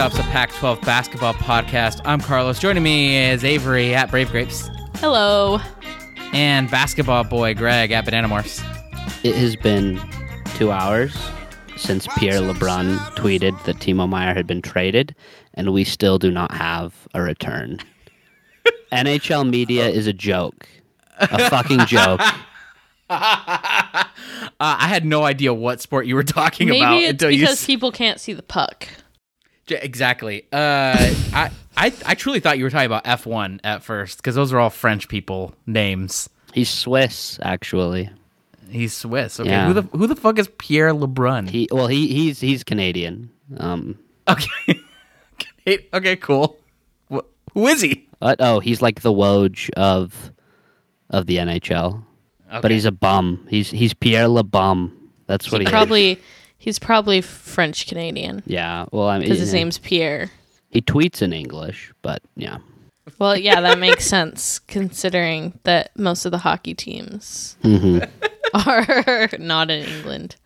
Up's a Pac 12 basketball podcast. I'm Carlos. Joining me is Avery at Brave Grapes Hello. and basketball boy Greg at Banana Morphs. It has been two hours since Pierre LeBrun tweeted that Timo Meier had been traded, and we still do not have a return. NHL media is a joke. A fucking joke. Uh, I had no idea what sport you were talking about Maybe it's until you. because s- people can't see the puck. J- exactly. Uh, I, I I truly thought you were talking about F1 at first because those are all French people names. He's Swiss, actually. He's Swiss. Okay. Yeah. Who the who the fuck is Pierre LeBrun? He well, he he's he's Canadian. Um, okay. Okay, okay. Cool. Wh- who is he? but oh, he's like the Woj of of the NHL. But he's a bum. He's he's Pierre LeBum. That's what he is. Probably he's probably French Canadian Yeah. Well, I mean, because his name's Pierre. he tweets in English, but yeah. Well, yeah, that makes sense considering that most of the hockey teams hmm are not in England,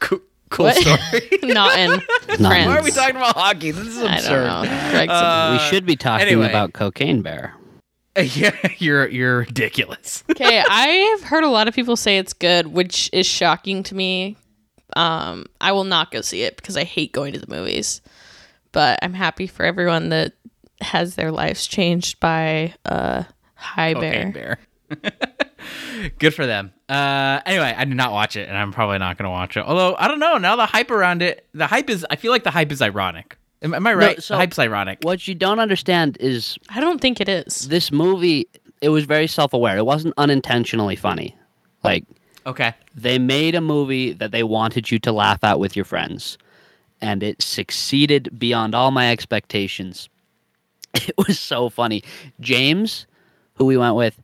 Cool, cool story. not in Not- France. Why are we talking about hockey? This is I absurd. don't know. Uh, we should be talking anyway. about Cocaine Bear. Yeah, you're you're ridiculous. Okay, I have heard a lot of people say it's good, which is shocking to me. Um, I will not go see it because I hate going to the movies. But I'm happy for everyone that has their lives changed by uh High Cocaine Bear. bear. Good for them. Uh, anyway, I did not watch it, and I'm probably not going to watch it. Although I don't know. Now the hype around it, the hype is. I feel like the hype is ironic. Am, am I right? so- the hype's ironic. What you don't understand is I don't think it is. this movie. It was very self-aware. It wasn't unintentionally funny. Like Okay. they made a movie that they wanted you to laugh at with your friends, and it succeeded beyond all my expectations. It was so funny. James, who we went with,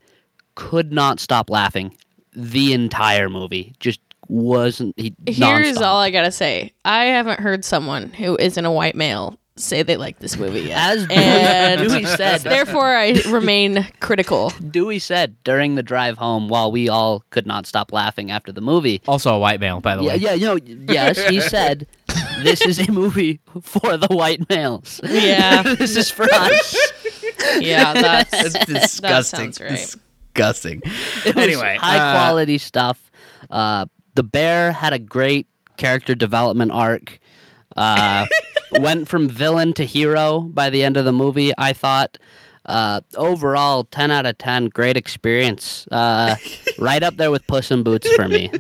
could not stop laughing the entire movie. Just wasn't he? Here's nonstop. all I gotta say. I haven't heard someone who isn't a white male say they like this movie yet. As and Dewey said, therefore I remain critical. Dewey said during the drive home while we all could not stop laughing after the movie. Also a white male, by the Yeah, way. yeah, you know, yes, he said this is a movie for the white males. Yeah. this is for us. Yeah, that's It's disgusting. sounds right. Disgusting. Anyway, high uh, quality stuff. Uh, the bear had a great character development arc. Uh, went from villain to hero by the end of the movie. I thought. Uh, overall, ten out of ten, great experience. Uh, right up there with Puss in Boots for me.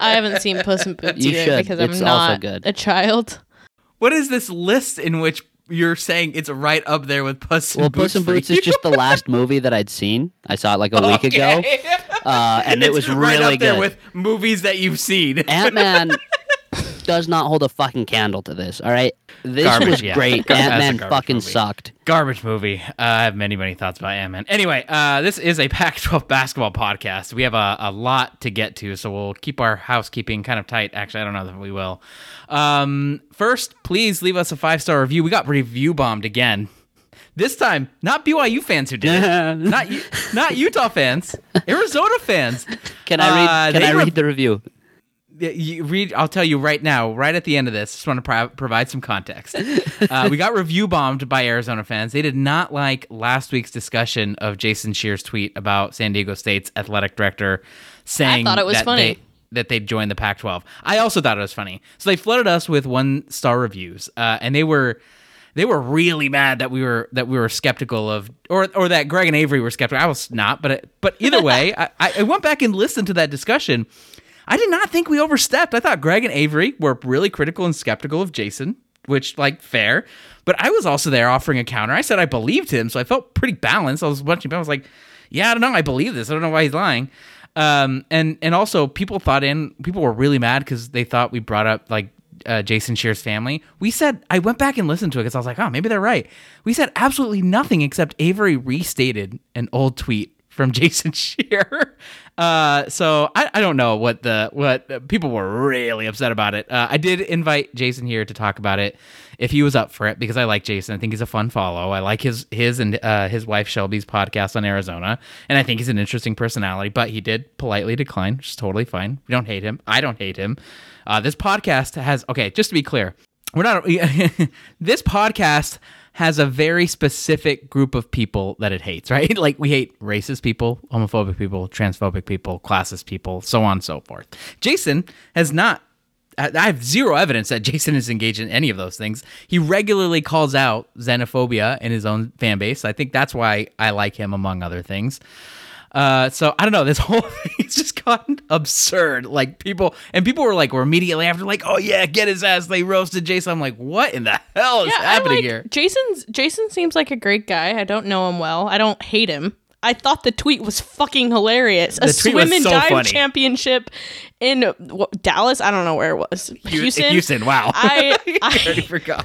I haven't seen Puss in Boots You yet should. because I'm It's also not good. a child. What is this list in which you're saying it's right up there with Puss in Well, Boots? Puss in Boots you? is just the last movie that I'd seen. I saw it like a week ago, uh, and it It's was right really up there good. with movies that you've seen. Ant Man does not hold a fucking candle to this. All right, this Garbage, was yeah. great. Ant Man fucking movie. sucked. Garbage movie. Uh, I have many, many thoughts about Ant Man. Anyway, uh, this is a Pac 12 basketball podcast. We have a, a lot to get to, so we'll keep our housekeeping kind of tight. Actually, I don't know if we will. Um, first, please leave us a five star review. We got review bombed again. This time, not BYU fans who did it. not, not Utah fans, Arizona fans. Can I read? Uh, can I re- read the review? Yeah, you read i'll tell you right now right at the end of this just want to pro- provide some context uh, we got review bombed by arizona fans they did not like last week's discussion of jason scheer's tweet about san diego state's athletic director saying I thought it was that funny. they that they'd joined the pac 12 i also thought it was funny so they flooded us with one star reviews uh, and they were they were really mad that we were that we were skeptical of or or that Greg and Avery were skeptical. I was not, but it, but either way, I, I went back and listened to that discussion. I did not think we overstepped. I thought Greg and Avery were really critical and skeptical of Jason, which like fair. But I was also there offering a counter. I said I believed him, so I felt pretty balanced. I was watching. I was like, yeah, I don't know. I believe this. I don't know why he's lying. Um, and and also people thought in people were really mad because they thought we brought up like uh, Jason Scheer's family. We said I went back and listened to it because I was like, oh, maybe they're right. We said absolutely nothing except Avery restated an old tweet from Jason Scheer. Uh, so I, I don't know what the what people were really upset about it. Uh, I did invite Jason here to talk about it if he was up for it because I like Jason. I think he's a fun follow. I like his his and uh, his wife Shelby's podcast on Arizona, and I think he's an interesting personality. But he did politely decline, which is totally fine. We don't hate him. I don't hate him. Uh, this podcast has okay. Just to be clear, we're not. this podcast has a very specific group of people that it hates, right? Like we hate racist people, homophobic people, transphobic people, classist people, so on and so forth. Jason has not. I have zero evidence that Jason is engaged in any of those things. He regularly calls out xenophobia in his own fan base. I think that's why I like him, among other things. Uh, so I don't know. This whole thing has just gotten absurd. Like people and people were like, were immediately after like, oh yeah, get his ass. They roasted Jason. I'm like, what in the hell is Yeah, happening like here? Jason's Jason seems like a great guy. I don't know him well. I don't hate him. I thought the tweet was fucking hilarious. A The was swim and so dive funny. championship in what, Dallas. I don't know where it was. Houston. Houston. Wow. I- I already forgot.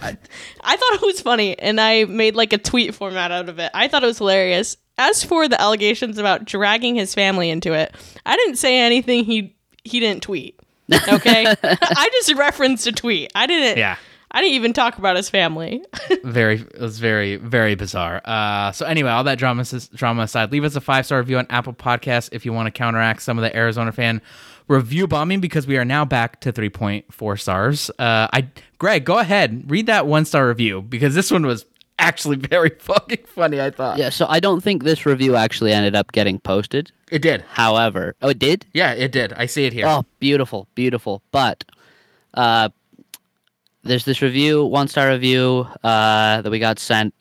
I thought it was funny, and I made like a tweet format out of it. I thought it was hilarious. As for the allegations about dragging his family into it, I didn't say anything he he didn't tweet. Okay, I just referenced a tweet. I didn't. Yeah. I didn't even talk about his family. very it was very very bizarre uh so anyway all that drama drama aside leave us a five star review on apple Podcasts if you want to counteract some of the arizona fan review bombing because we are now back to 3.4 stars uh i greg go ahead read that one star review because this one was actually very fucking funny i thought Yeah, so I don't think this review actually ended up getting posted. it did However, oh, it did. yeah it did i see it here Oh, beautiful, beautiful. But uh, there's this review, one star review uh, that we got sent,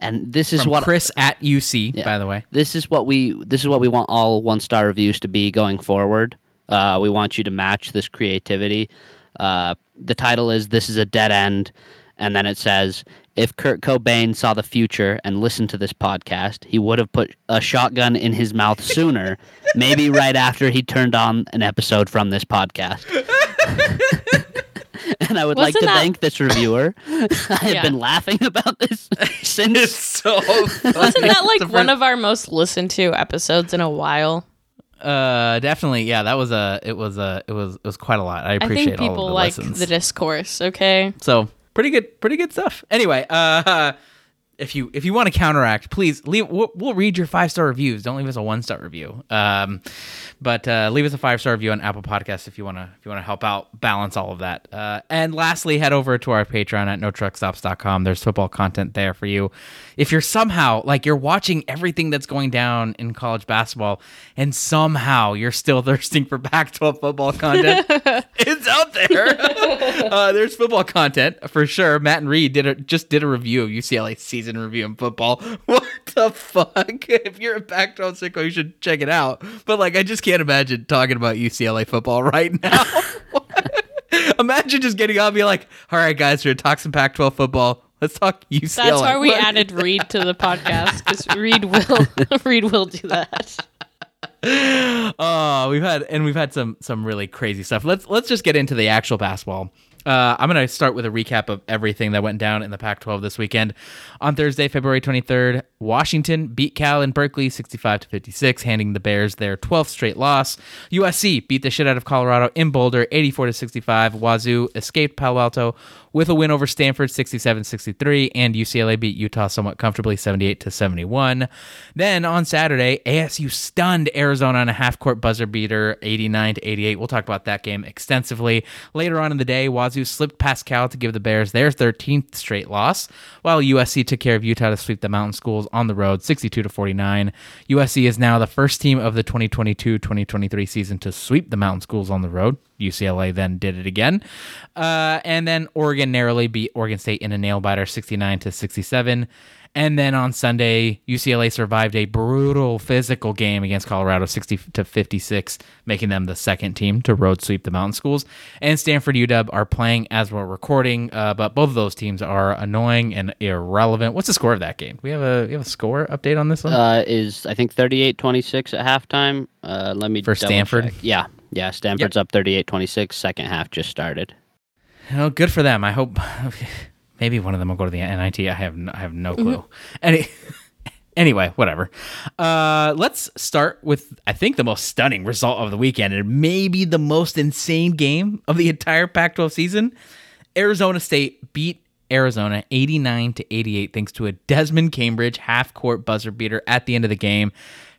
and this is From what chris at uc Yeah. by the way this is what we this is what we want all one star reviews to be going forward. Uh, we want you to match this creativity. Uh, the title is "This is a dead end," and then it says, "If Kurt Cobain saw the future and listened to this podcast, he would have put a shotgun in his mouth sooner, maybe right after he turned on an episode from this podcast." and I would like Wasn't to that- thank this reviewer. I have Yeah. been laughing about this it's since so Wasn't that like one of our most listened to episodes in a while? uh definitely yeah that was a it was a it was it was quite a lot i I appreciate think people of the like listens. the discourse. Okay. So pretty good, pretty good stuff. Anyway, uh, if you if you want to counteract, please leave. We'll, we'll read your five star reviews. Don't leave us a one star review. Um, but uh, leave us a five star review on Apple Podcasts if you want to if you want to help out balance all of that. Uh, and lastly, head over to our Patreon at NoTruckStops.com. There's football content there for you. If you're somehow like you're watching everything that's going down in college basketball, and somehow you're still thirsting for Pac-12 football content, it's out there. uh, there's football content for sure. Matt and Reed did a, just did a review of UCLA season review in football. What the fuck? If you're a Pac-12 sicko, you should check it out. But like, I just can't imagine talking about UCLA football right now. imagine just getting on and be like, "All right, guys, we're gonna talk some Pac-12 football. Let's talk UCLA." That's why we added Reed to the podcast because Reed will Reed will do that. Oh, we've had and we've had some some really crazy stuff. Let's let's just get into the actual basketball. Uh, I'm gonna start with a recap of everything that went down in the Pac-12 this weekend. On Thursday, February 23rd, Washington beat Cal in Berkeley 65 to 56, handing the Bears their 12th straight loss. USC beat the shit out of Colorado in Boulder 84 to 65. Wazoo escaped Palo Alto with a win over Stanford 67-63 and UCLA beat Utah somewhat comfortably 78 to 71. Then on Saturday, ASU stunned Arizona on a half-court buzzer beater 89 to 88. We'll talk about that game extensively. Later on in the day, Wazoo slipped past Cal to give the Bears their 13th straight loss, while USC took care of Utah to sweep the Mountain Schools on the road 62 to 49. USC is now the first team of the 2022-2023 season to sweep the Mountain Schools on the road. UCLA then did it again. Uh, and then Oregon narrowly beat Oregon State in a nail biter 69 to 67. And then on Sunday, UCLA survived a brutal physical game against Colorado 60 to 56, making them the second team to road sweep the Mountain Schools. And Stanford UW are playing as we're recording, uh, but both of those teams are annoying and irrelevant. What's the score of that game? We have a we have a score update on this one? uh, is I think 38-26 at halftime. Uh, let me For Stanford? check. Yeah, yeah. Stanford's up 38-26. Second half just started. Well, good for them. I hope maybe one of them will go to the NIT. I have no, I have no clue. Any anyway, whatever. Uh, let's start with I think the most stunning result of the weekend and maybe the most insane game of the entire Pac-12 season. Arizona State beat Arizona 89 to 88 thanks to a Desmond Cambridge half-court buzzer beater at the end of the game.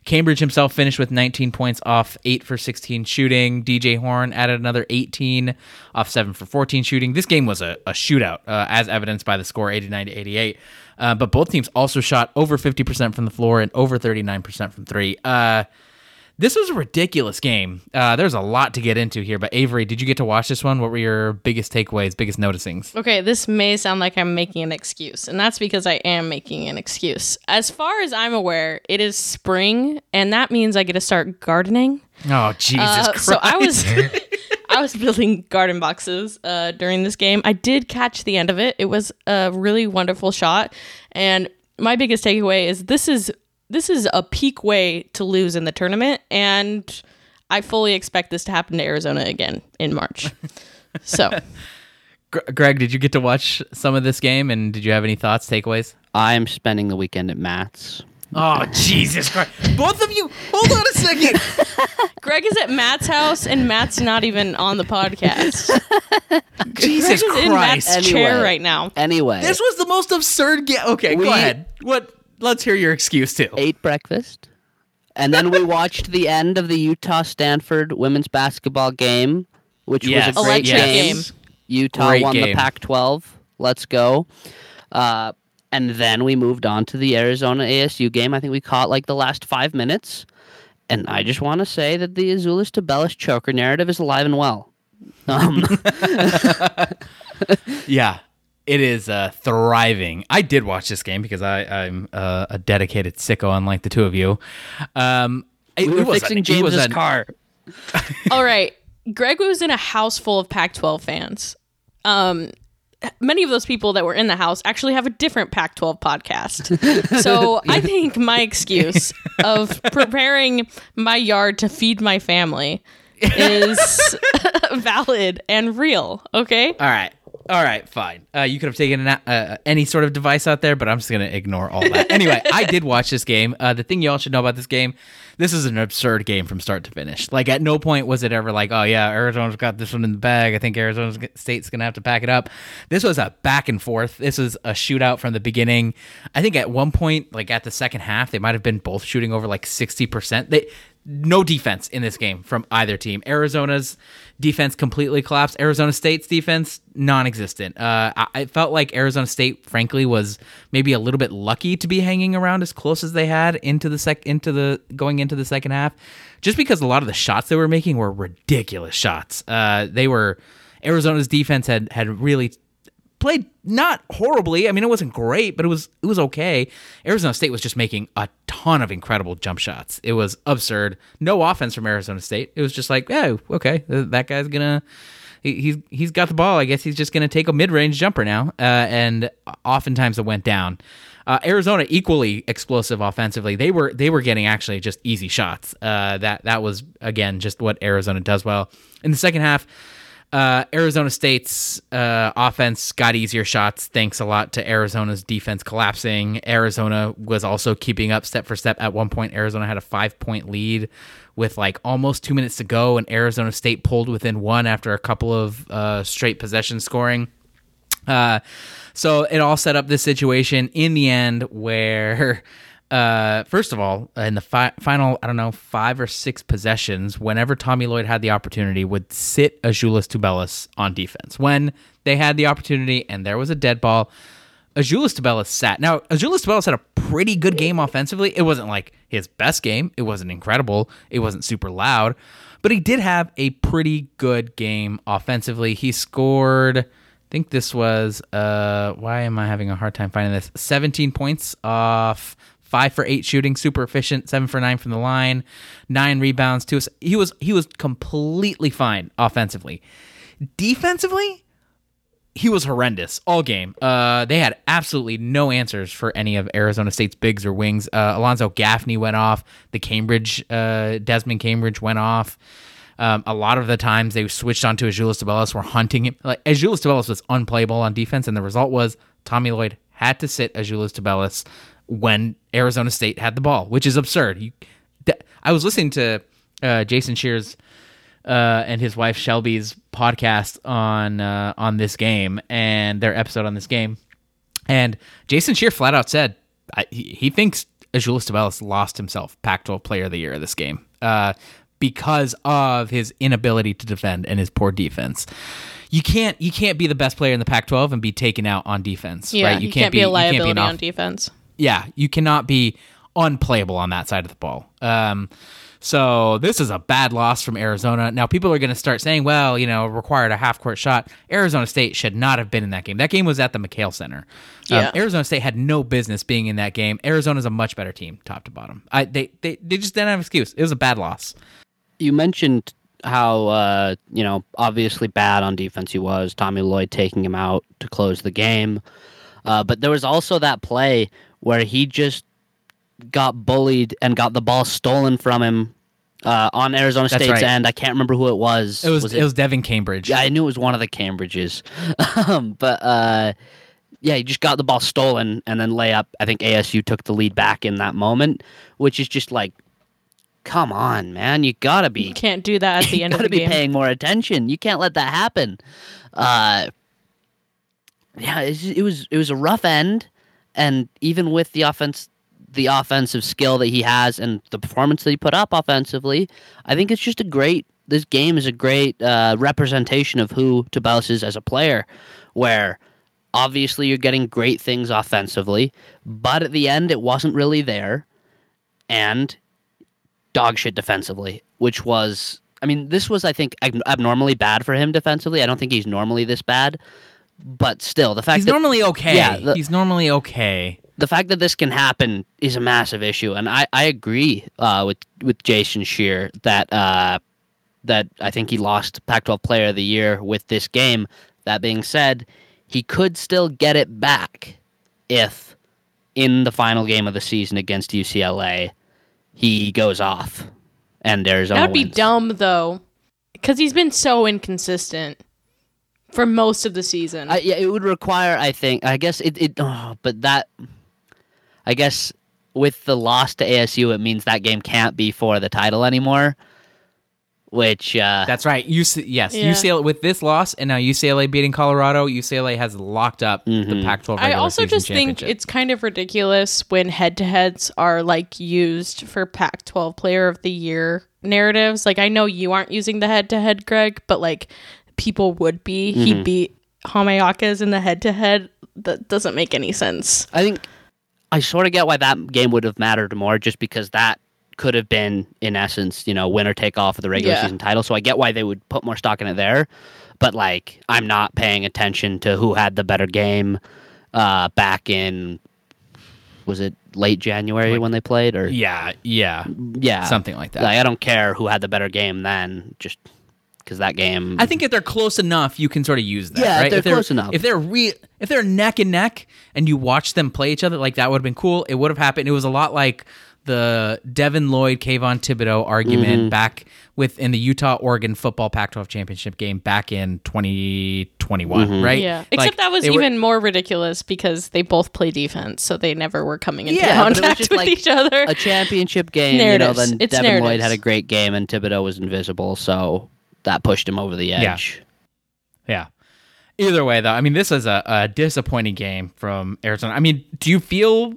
Cambridge himself finished with 19 points off 8 for 16 shooting. DJ Horne added another 18 off 7 for 14 shooting. This game was a, a shootout, uh, as evidenced by the score 89 to 88. Uh, but both teams also shot over 50% from the floor and over 39% from three. Uh, this was a ridiculous game. Uh, there's a lot to get into here, but Avery, did you get to watch this one? What were your biggest takeaways, biggest noticings? Okay, this may sound like I'm making an excuse, and that's because I am making an excuse. As far as I'm aware, it is spring, and that means I get to start gardening. Oh Jesus Uh, Christ! so I was I was building garden boxes uh, during this game. I did catch the end of it. It was a really wonderful shot, and my biggest takeaway is this is this is a peak way to lose in the tournament, and I fully expect this to happen to Arizona again in March. So Greg, did you get to watch some of this game, and did you have any thoughts, takeaways? I'm spending the weekend at Matt's. Oh Jesus Christ! Both of you, hold on a second. Greg is at Matt's house, and Matt's not even on the podcast. Jesus Greg is in Matt's Christ! chair Anyway. right now. Anyway, This was the most absurd game. Okay, We- go ahead. What? Let's hear your excuse too. ate breakfast, and then we watched the end of the Utah Stanford women's basketball game, which Yes. was a great Electric game. game. Utah Great won the. Pac-12. Let's go. Uh, and then we moved on to the Arizona ASU game. I think we caught like the last five minutes. And I just want to say that the Azuolas Tubelis choker narrative is alive and well. Um, Yeah, it is uh, thriving. I did watch this game because I, I'm uh, a dedicated sicko, unlike the two of you. Um, it, we were it was fixing a, it was James's a- car. All right. Greg was in a house full of Pac 12 fans. Um, many of those people that were in the house actually have a different Pac 12 podcast. so I think my excuse of preparing my yard to feed my family is valid and real. Okay. All right. All right, fine. Uh, you could have taken an, uh, any sort of device out there, but I'm just to ignore all that. anyway, I did watch this game. Uh, the thing y'all should know about this game this is an absurd game from start to finish. Like, at no point was it ever like, oh, yeah, Arizona's got this one in the bag. I think Arizona State's to have to pack it up. This was a back and forth. This was a shootout from the beginning. I think at one point, like at the second half, they might have been both shooting over like 60%. They, no defense in this game from either team. Arizona's defense completely collapsed. Arizona State's defense non-existent. Uh, I, I felt like Arizona State, frankly, was maybe a little bit lucky to be hanging around as close as they had into the sec into the going into the second half, just because a lot of the shots they were making were ridiculous shots. Uh, they were Arizona's defense had had really played not horribly. I mean, it wasn't great, but it was it was okay. Arizona State was just making a ton of incredible jump shots. It was absurd. No offense from Arizona State. It was just like, oh, okay, that guy's gonna. he- He's he's got the ball. I guess he's just going to take a mid range jumper now, uh, and oftentimes it went down. Uh, Arizona equally explosive offensively. They were they were getting actually just easy shots. Uh, that that was again just what Arizona does well. In the second half, uh, Arizona State's uh, offense got easier shots thanks a lot to Arizona's defense collapsing. Arizona was also keeping up step for step. At one point, Arizona had a five point lead with like almost two minutes to go, and Arizona State pulled within one after a couple of uh, straight possession scoring. Uh, so it all set up this situation in the end where, uh, first of all, in the fi- final, I don't know, five or six possessions, whenever Tommy Lloyd had the opportunity, would sit Azuolas Tubelis on defense. When they had the opportunity and there was a dead ball, Azuolas Tubelis sat. Now, Azuolas Tubelis had a pretty good game offensively. It wasn't like his best game. It wasn't incredible. It wasn't super loud, but he did have a pretty good game offensively. He scored. I think this was uh why am I having a hard time finding this? 17 points off 5 for 8 shooting, super efficient, 7 for 9 from the line, 9 rebounds, 2 ass- he was he was completely fine offensively. Defensively, he was horrendous all game. Uh, they had absolutely no answers for any of Arizona State's bigs or wings. Uh, Alonzo Gaffney went off. The Cambridge, uh, Desmond Cambridge went off. Um, a lot of the times they switched onto Azuolas Tubelis, were hunting him. Like Azuolas Tubelis was unplayable on defense, and the result was Tommy Lloyd had to sit Azuolas Tubelis when Arizona State had the ball, which is absurd. You, th- I was listening to uh, Jason Scheers uh, and his wife Shelby's podcast on uh, on this game and their episode on this game, and Jason Scheer flat out said I, he, he thinks Azuolas Tubelis lost himself Pac-12 Player of the Year of this game uh, because of his inability to defend and his poor defense. You can't you can't be the best player in the Pac-12 and be taken out on defense, Yeah, right? you, can't, be, a you can't liability an on defense. Yeah, you cannot be unplayable on that side of the ball. Um, so this is a bad loss from Arizona. Now people are going to start saying, well, you know, required a half court shot. Arizona State should not have been in that game. That game was at the McKale Center. Um, Yeah. Arizona State had no business being in that game. Arizona's a much better team, top to bottom. I they they, they just didn't have an excuse. It was a bad loss. you mentioned how uh, you know obviously bad on defense he was. Tommy Lloyd taking him out to close the game, uh, but there was also that play where he just got bullied and got the ball stolen from him uh, on Arizona That's State's right. end. I can't remember who it was. It was, it, was Devan Cambridge. Yeah, I knew it was one of the Cambridges, um, but uh, yeah, he just got the ball stolen and then layup. I think ASU took the lead back in that moment, which is just like, come on, man, you gotta be You can't do that at the end you of gotta the be game. paying more attention. You can't let that happen. Uh, yeah, it was it was a rough end, and even with the offense, the offensive skill that he has and the performance that he put up offensively, I think it's just a great. This game is a great uh, representation of who Tubelis is as a player, where obviously you're getting great things offensively, but at the end it wasn't really there, and dog shit defensively, which was I mean, this was I think abnormally bad for him defensively. I don't think he's normally this bad, but still, the fact that He's that normally okay. Yeah, the- He's normally okay. the fact that this can happen is a massive issue, and I, I agree uh, with with Jason Scheer that uh, that I think he lost Pac-12 Player of the Year with this game. That being said, he could still get it back if in the final game of the season against UCLA he goes off and Arizona. That would be wins. dumb though, because he's been so inconsistent for most of the season. I, yeah, it would require. I think. I guess it. it oh, but that. I guess with the loss to ASU, it means that game can't be for the title anymore. Which uh, That's right. UC, yes, Yeah. UCLA with this loss and now UCLA beating Colorado, UCLA has locked up the Mhm. Pac-12 I also season just think it's kind of ridiculous when head to heads are like used for Pac 12 player of the year narratives. Like, I know you aren't using the head to head, Greg, but like people would be. He Mm-hmm. beat Jaime Jaquez's in the head to head. That doesn't make any sense. I think I sort of get why that game would have mattered more, just because that could have been, in essence, you know, winner take all of the regular Yeah. season title. So I get why they would put more stock in it there. But like, I'm not paying attention to who had the better game uh, back in. Was it late January when they played, or yeah, yeah, yeah, something like that. Like, I don't care who had the better game then, just because that game. I think if they're close enough, you can sort of use that. Yeah, if right? they're close enough. If they're re- if they're neck and neck, and you watch them play each other, like that would have been cool. It would have happened. It was a lot like the Devin Lloyd, Kayvon Thibodeaux argument Mm-hmm. back with in the Utah Oregon football Pac-12 championship game back in 2021, Mm-hmm. right? Yeah. Like, Except that was they were- even more ridiculous because they both play defense, so they never were coming into Yeah, but it was contact with like each other. a championship game, you know, Narratives. then It's Devin Lloyd had a great game and Thibodeaux was invisible, so that pushed him over the edge. Yeah. Yeah. Either way, though, I mean, this is a, a disappointing game from Arizona. I mean, do you feel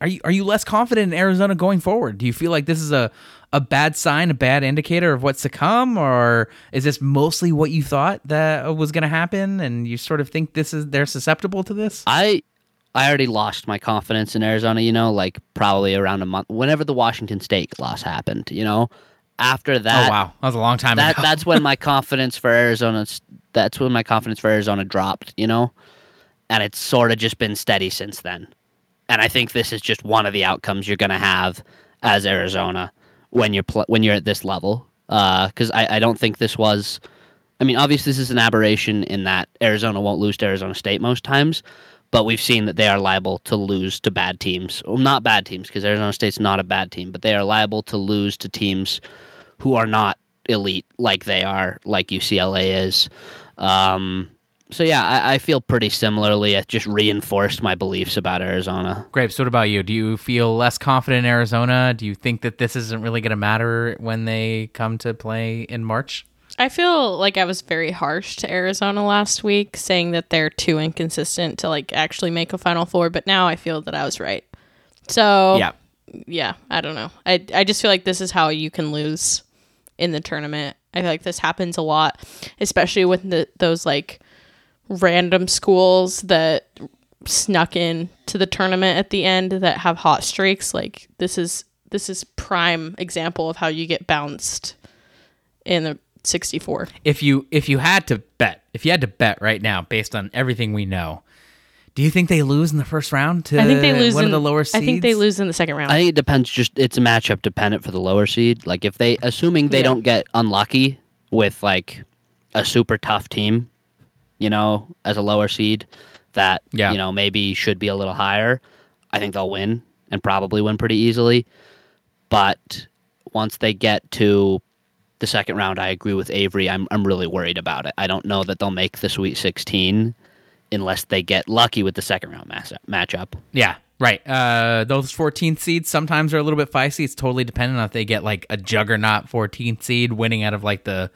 are you are you less confident in Arizona going forward? Do you feel like this is a a bad sign, a bad indicator of what's to come, or is this mostly what you thought that uh, was going to happen, and you sort of think this is they're susceptible to this? I I already lost my confidence in Arizona, you know, like probably around a month whenever the Washington State loss happened, you know. After oh, that oh wow, that was a long time that ago. that's when my confidence for Arizona that's when my confidence for Arizona dropped, you know? And it's sort of just been steady since then. And I think this is just one of the outcomes you're going to have as Arizona when you're pl- when you're at this level. Uh, because I, I don't think this was. I mean, obviously, this is an aberration in that Arizona won't lose to Arizona State most times, but we've seen that they are liable to lose to bad teams. Well, not bad teams, because Arizona State's not a bad team, but they are liable to lose to teams who are not elite like they are, like UCLA is. Um, so yeah, I, I feel pretty similarly. It just reinforced my beliefs about Arizona. Grapes, what about you? Do you feel less confident in Arizona? Do you think that this isn't really going to matter when they come to play in March? I feel like I was very harsh to Arizona last week, saying that they're too inconsistent to like actually make a Final Four. But now I feel that I was right. So Yeah. yeah, I don't know. I I just feel like this is how you can lose in the tournament. I feel like this happens a lot, especially with the, those like random schools that snuck in to the tournament at the end that have hot streaks. Like this is this is prime example of how you get bounced in the 64. If you if you had to bet, if you had to bet right now, based on everything we know, do you think they lose in the first round to I think they lose one in of the lower seeds? I think they lose in the second round. I think it depends. Just it's a matchup dependent for the lower seed. Like if they, assuming they Yeah. don't get unlucky with like a super tough team, you know, as a lower seed that Yeah. you know maybe should be a little higher. I think they'll win and probably win pretty easily. But once they get to the second round, I agree with Avery. I'm I'm really worried about it. I don't know that they'll make the Sweet 16 unless they get lucky with the second round match- matchup. Yeah, right. Uh, those 14th seeds sometimes are a little bit feisty. It's totally dependent on if they get like a juggernaut 14th seed winning out of like the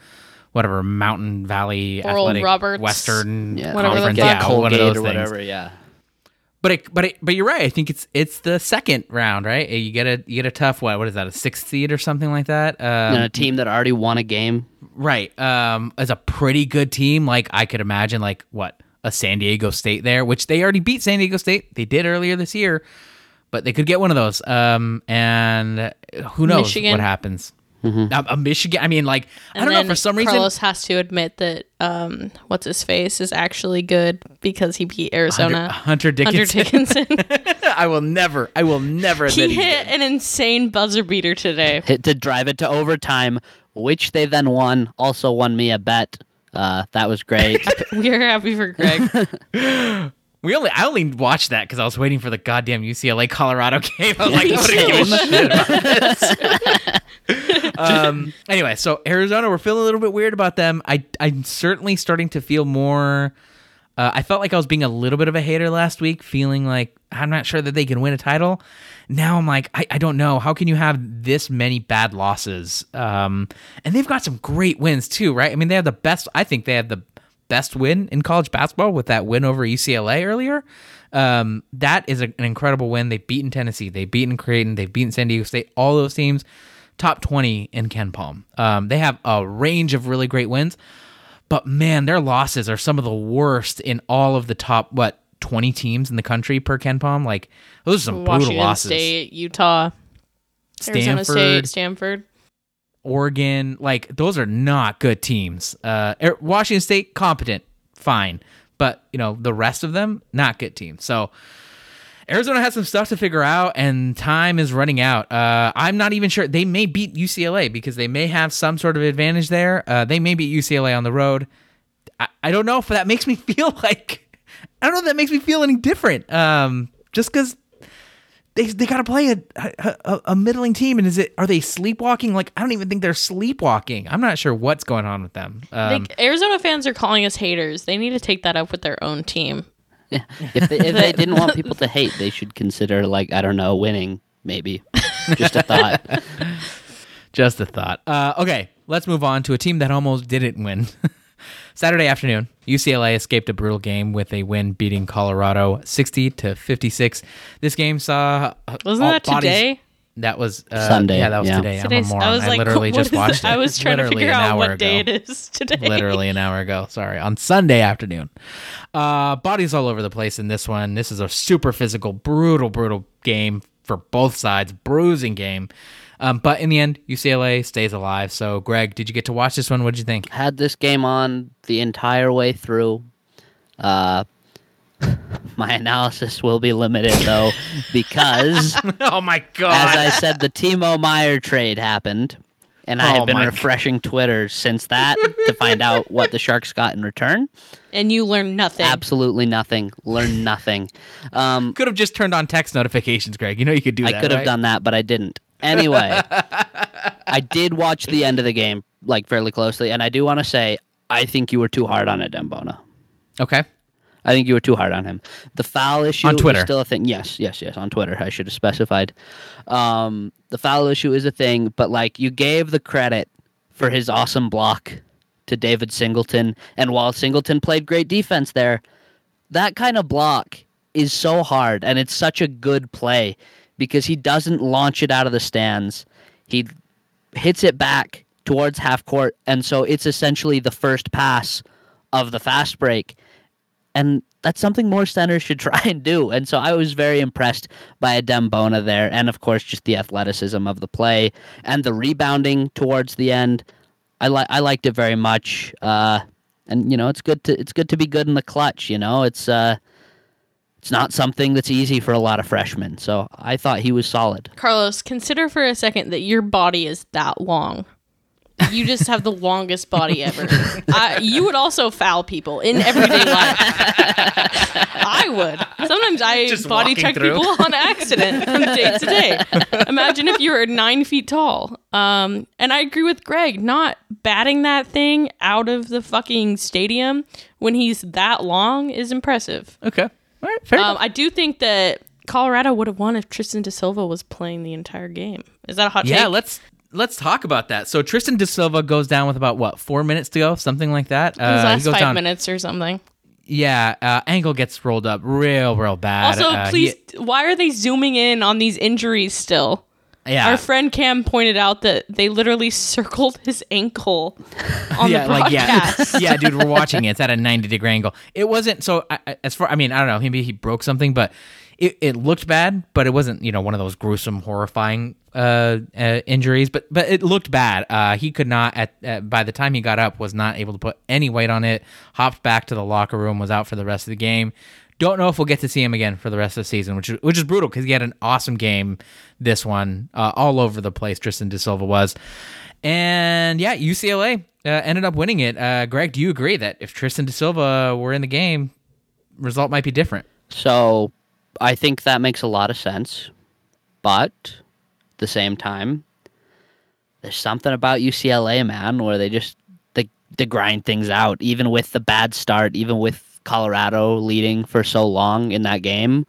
whatever Mountain Valley Oral Athletic Roberts, Western Yeah, Whatever the Conference. Yeah, Colgate one of those or things. whatever. Yeah. But it, but it, but you're right. I think it's it's the second round, right? You get a you get a tough what? What is that? A sixth seed or something like that? Um, and a team that already won a game. Right. Um, as a pretty good team, like I could imagine, like what a San Diego State there, which they already beat San Diego State. They did earlier this year, but they could get one of those. Um, and who knows Michigan. what happens? A, a Michigan. I mean, like I don't know. For some reason, Carlos has to admit that um, what's his face is actually good because he beat Arizona. Hunter Hunter Dickinson. Dickinson. I will never. I will never admit he hit good. an insane buzzer beater today. hit to drive it to overtime, which they then won. Also won me a bet. Uh, that was great. We are happy for Greg. We only. I only watched that because I was waiting for the goddamn UCLA Colorado game. I was like, what are you shit about this? um. Anyway, so Arizona, we're feeling a little bit weird about them. I I'm certainly starting to feel more. Uh, I felt like I was being a little bit of a hater last week, feeling like I'm not sure that they can win a title. Now I'm like, I, I don't know. How can you have this many bad losses? Um, and they've got some great wins too, right? I mean, they have the best. I think they have the best win in college basketball with that win over UCLA earlier. Um, that is a- an incredible win. They've beaten Tennessee, they've beaten Creighton, they've beaten San Diego State. All those teams, top 20 in KenPom. Um, they have a range of really great wins, but man, their losses are some of the worst in all of the top what 20 teams in the country per KenPom. Like those are some brutal Washington losses. State, Utah, Arizona State, Stanford, Stanford. Oregon, like those are not good teams. Uh, Washington State competent, fine, but you know the rest of them not good teams. So Arizona has some stuff to figure out, and time is running out. Uh, I'm not even sure they may beat UCLA because they may have some sort of advantage there. Uh, they may beat UCLA on the road. I, I don't know if that makes me feel like I don't know if that makes me feel any different. Um, just because they they got to play a, a a- a middling team, and is it are they sleepwalking? Like I don't even think they're sleepwalking. I'm not sure what's going on with them. Um, Like, Arizona fans are calling us haters. They need to take that up with their own team. if they, if they didn't want people to hate, they should consider like I don't know, winning maybe. Just a thought. Just a thought. Uh, okay, let's move on to a team that almost didn't win. Saturday afternoon, UCLA escaped a brutal game with a win, beating Colorado 60 to 56. This game saw uh, Wasn't all that bodies- today? That was uh, Sunday, Yeah, that was yeah. today. I'm a Today's, moron. I was like, literally just is watched that? it. I was trying to figure out what ago. day it is today. literally an hour ago. Sorry, on Sunday afternoon. Uh, bodies all over the place in this one. This is a super physical, brutal, brutal game for both sides. Bruising game. Um, but in the end, UCLA stays alive. So, Greg, did you get to watch this one? What did you think? Had this game on the entire way through. Uh, my analysis will be limited though, because oh my god! as! I said, the Timo Meier trade happened, and I Oh have been my refreshing Twitter since that to find out what the Sharks got in return. And you learn nothing. Absolutely nothing. Learn nothing. Um, could have just turned on text notifications, Greg. You know you could do I that. could have right? done that, but I didn't. Anyway, I did watch the end of the game like fairly closely, and I do want to say I think you were too hard on it, Adem Bona. Okay. I think you were too hard on him. The foul issue On Twitter. is still a thing. Yes, yes, yes. On Twitter, I should have specified. Um, the foul issue is a thing, but like you gave the credit for his awesome block to David Singleton, and while Singleton played great defense there, that kind of block is so hard, and it's such a good play because he doesn't launch it out of the stands. He hits it back towards half court, and so it's essentially the first pass of the fast break. And that's something more centers should try and do. And so I was very impressed by Adem Bona there, and of course just the athleticism of the play and the rebounding towards the end. I like I liked it very much. Uh, and you know it's good to it's good to be good in the clutch. You know it's uh, it's not something that's easy for a lot of freshmen. So I thought he was solid. Carlos, consider for a second that your body is that long. You just have the longest body ever. I, you would also foul people in everyday life. I would. Sometimes I Just body check through. people on accident from day to day. Imagine if you were nine feet tall. Um, and I agree with Greg. Not batting that thing out of the fucking stadium when he's that long is impressive. Okay. Right. Fair Um. I do think that Colorado would have won if Tristan da Silva was playing the entire game. Is that a hot shot? Yeah, take? let's let's talk about that. So Tristan da Silva goes down with about what four minutes to go, something like that. His last he goes five down. minutes or something. Yeah, uh, ankle gets rolled up real, real bad. Also, Uh, he- please, why are they zooming in on these injuries still? Yeah, Our friend Cam pointed out that they literally circled his ankle on yeah, the like yeah, broadcast. yeah, dude, we're watching it. It's at a ninety degree angle. It wasn't so. I, as far, I mean, I don't know. Maybe he broke something, but it, it looked bad. But it wasn't, you know, one of those gruesome, horrifying uh, uh, injuries. But but it looked bad. Uh, he could not at uh, by the time he got up was not able to put any weight on it. Hopped back to the locker room, was out for the rest of the game. Don't know if we'll get to see him again for the rest of the season, which is which is brutal because he had an awesome game. This one, uh, all over the place. Tristan da Silva was, and yeah, UCLA uh, ended up winning it. Uh, Greg, do you agree that if Tristan da Silva were in the game, result might be different? So I think that makes a lot of sense. But at the same time, there's something about UCLA, man, where they just they, they grind things out, even with the bad start, even with Colorado leading for so long in that game,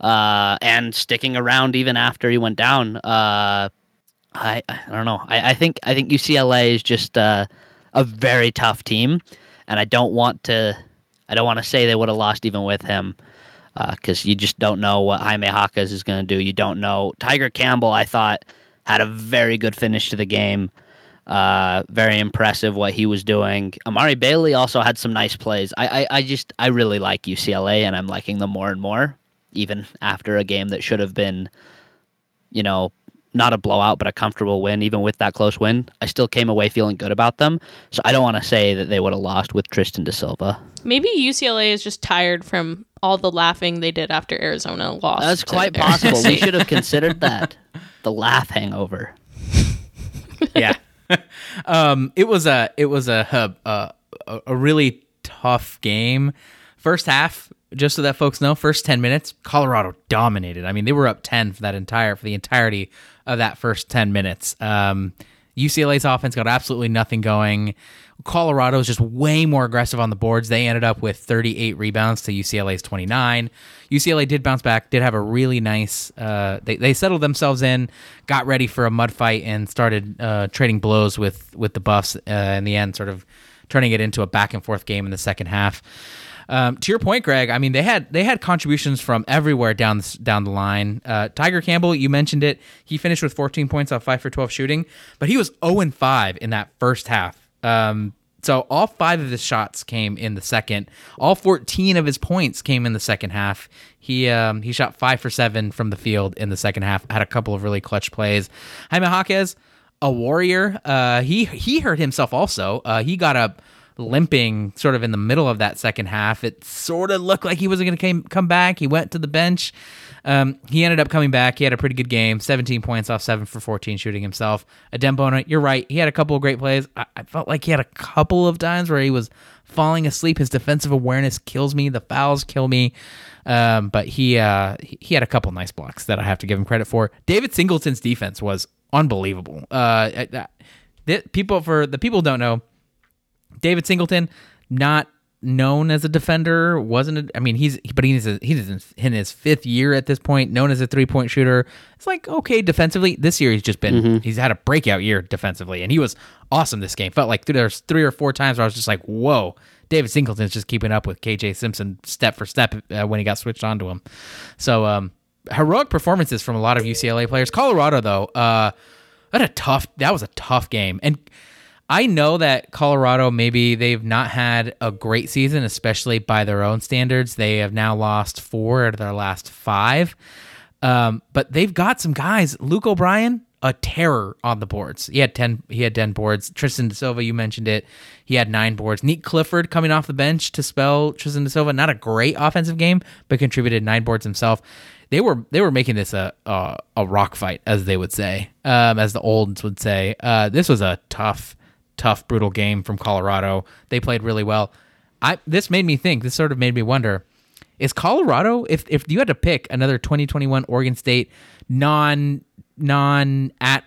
uh, and sticking around even after he went down. Uh, I I don't know. I, I think I think UCLA is just uh, a very tough team, and I don't want to I don't want to say they would have lost even with him because you just don't know what Jaime Jaquez is going to do. You don't know. Tiger Campbell, I thought, had a very good finish to the game. Uh, very impressive what he was doing. Amari Bailey also had some nice plays. I, I, I just I really like UCLA and I'm liking them more and more, even after a game that should have been, you know, not a blowout but a comfortable win. Even with that close win, I still came away feeling good about them. So I don't want to say that they would have lost with Tristan da Silva. Maybe UCLA is just tired from all the laughing they did after Arizona lost. That's quite possible. We should have considered that. The laugh hangover. yeah. um, it was a it was a a, a a really tough game. First half, just so that folks know, first ten minutes, Colorado dominated. I mean, they were up ten for that entire for the entirety of that first ten minutes. Um, UCLA's offense got absolutely nothing going. Colorado is just way more aggressive on the boards. They ended up with 38 rebounds to UCLA's 29. UCLA did bounce back, did have a really nice. Uh, they they settled themselves in, got ready for a mud fight, and started uh, trading blows with with the Buffs. Uh, in the end, sort of turning it into a back and forth game in the second half. Um, to your point, Greg, I mean they had they had contributions from everywhere down the, down the line. Uh, Tiger Campbell, you mentioned it. He finished with 14 points off five for 12 shooting, but he was 0 and 5 in that first half. Um, so all five of his shots came in the second. All 14 of his points came in the second half. He um, he shot five for seven from the field in the second half. Had a couple of really clutch plays. Jaime Jaquez, a warrior. Uh, he he hurt himself also. Uh, he got up limping sort of in the middle of that second half. It sort of looked like he wasn't going to come back. He went to the bench. Um, he ended up coming back. He had a pretty good game 17 points off 7 for 14 shooting himself. Adem Bona, you're right. He had a couple of great plays. I, I felt like he had a couple of times where he was falling asleep. His defensive awareness kills me. The fouls kill me. Um, but he uh, he had a couple nice blocks that I have to give him credit for. David Singleton's defense was unbelievable. Uh, I- the people for the people don't know, David Singleton, not known as a defender, wasn't. A, I mean, he's but he's a, he's in his fifth year at this point, known as a three point shooter. It's like okay defensively. This year he's just been he's had a breakout year defensively, and he was awesome this game. Felt like there's three or four times where I was just like, whoa. David Singleton's just keeping up with KJ Simpson step for step uh, when he got switched onto him. So um, heroic performances from a lot of UCLA players. Colorado though, uh, that a tough. That was a tough game, and I know that Colorado maybe they've not had a great season, especially by their own standards. They have now lost four out of their last five. Um, but they've got some guys. Luke O'Brien, a terror on the boards. He had ten. He had ten boards. Tristan Da Silva, you mentioned it. He had nine boards. Nique Clifford coming off the bench to spell Tristan Da Silva. Not a great offensive game, but contributed nine boards himself. They were they were making this a a, a rock fight, as they would say, um, as the olds would say. Uh, this was a tough, tough, brutal game from Colorado. They played really well. I this made me think. This sort of made me wonder is Colorado if if you had to pick another 2021 Oregon State non non at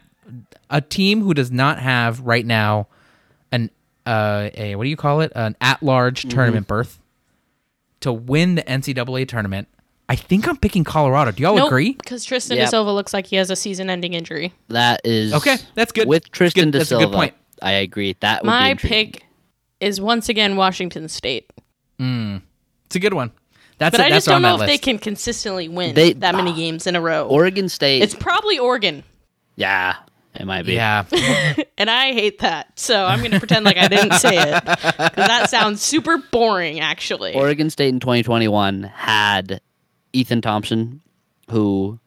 a team who does not have right now an uh a what do you call it an at large tournament berth to win the NCAA tournament. I think I'm picking Colorado. Do y'all Nope, agree? because Tristan Yep. Da Silva looks like he has a season-ending injury. That is Okay, that's good. With That's Tristan good. Da That's a good point. I agree. That would My intriguing. pick is once again Washington State, hmm. It's a good one. That's but it. I That's just don't know that if they can consistently win They- that many ah, games in a row. Oregon State. it's probably Oregon, yeah, it might be. Yeah, and I hate that. So I'm going to pretend like I didn't say it because that sounds super boring. Actually, Oregon State in 2021 had Ethan Thompson, who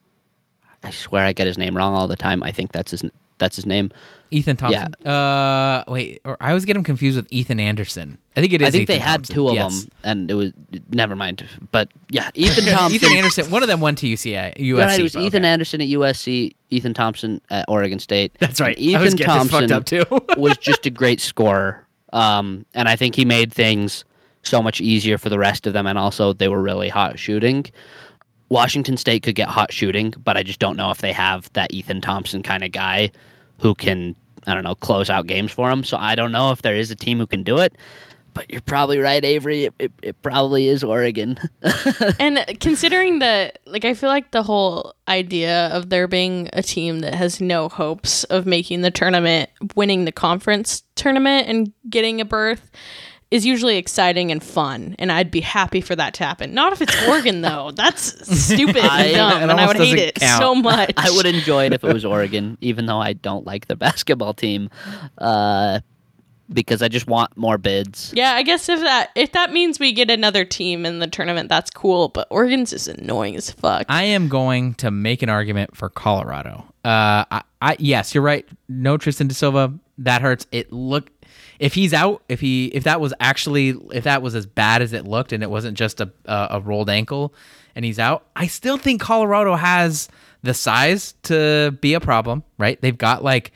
I swear I get his name wrong all the time. I think that's his that's his name. Ethan Thompson. Uh, wait, or I always get him confused with Ethan Anderson. I think it is. I think Ethan they had Thompson. two of Yes. them, and it was never mind. But yeah, Ethan Thompson. Ethan Anderson. One of them went to UCI. USC. Right, it was Okay. Ethan Anderson at USC, Ethan Thompson at Oregon State. That's right. And Ethan Thompson up too. was just a great scorer, um, and I think he made things so much easier for the rest of them. And also, they were really hot shooting. Washington State could get hot shooting, but I just don't know if they have that Ethan Thompson kind of guy who can, I don't know, close out games for them. So I don't know if there is a team who can do it. But you're probably right, Avery. It, it, it probably is Oregon. and considering that, like, I feel like the whole idea of there being a team that has no hopes of making the tournament, winning the conference tournament, and getting a berth is usually exciting and fun. And I'd be happy for that to happen. Not if it's Oregon, though. That's stupid I- and dumb, and I would hate it count. so much. I would enjoy it if it was Oregon, even though I don't like the basketball team, uh, because I just want more bids. Yeah, I guess if that if that means we get another team in the tournament, that's cool. But Oregon's just annoying as fuck. I am going to make an argument for Colorado. Uh, I, I yes, you're right. No Tristan Da Silva. That hurts. It look if he's out, if he if that was actually if that was as bad as it looked, and it wasn't just a a, a rolled ankle, and he's out. I still think Colorado has the size to be a problem. Right? They've got like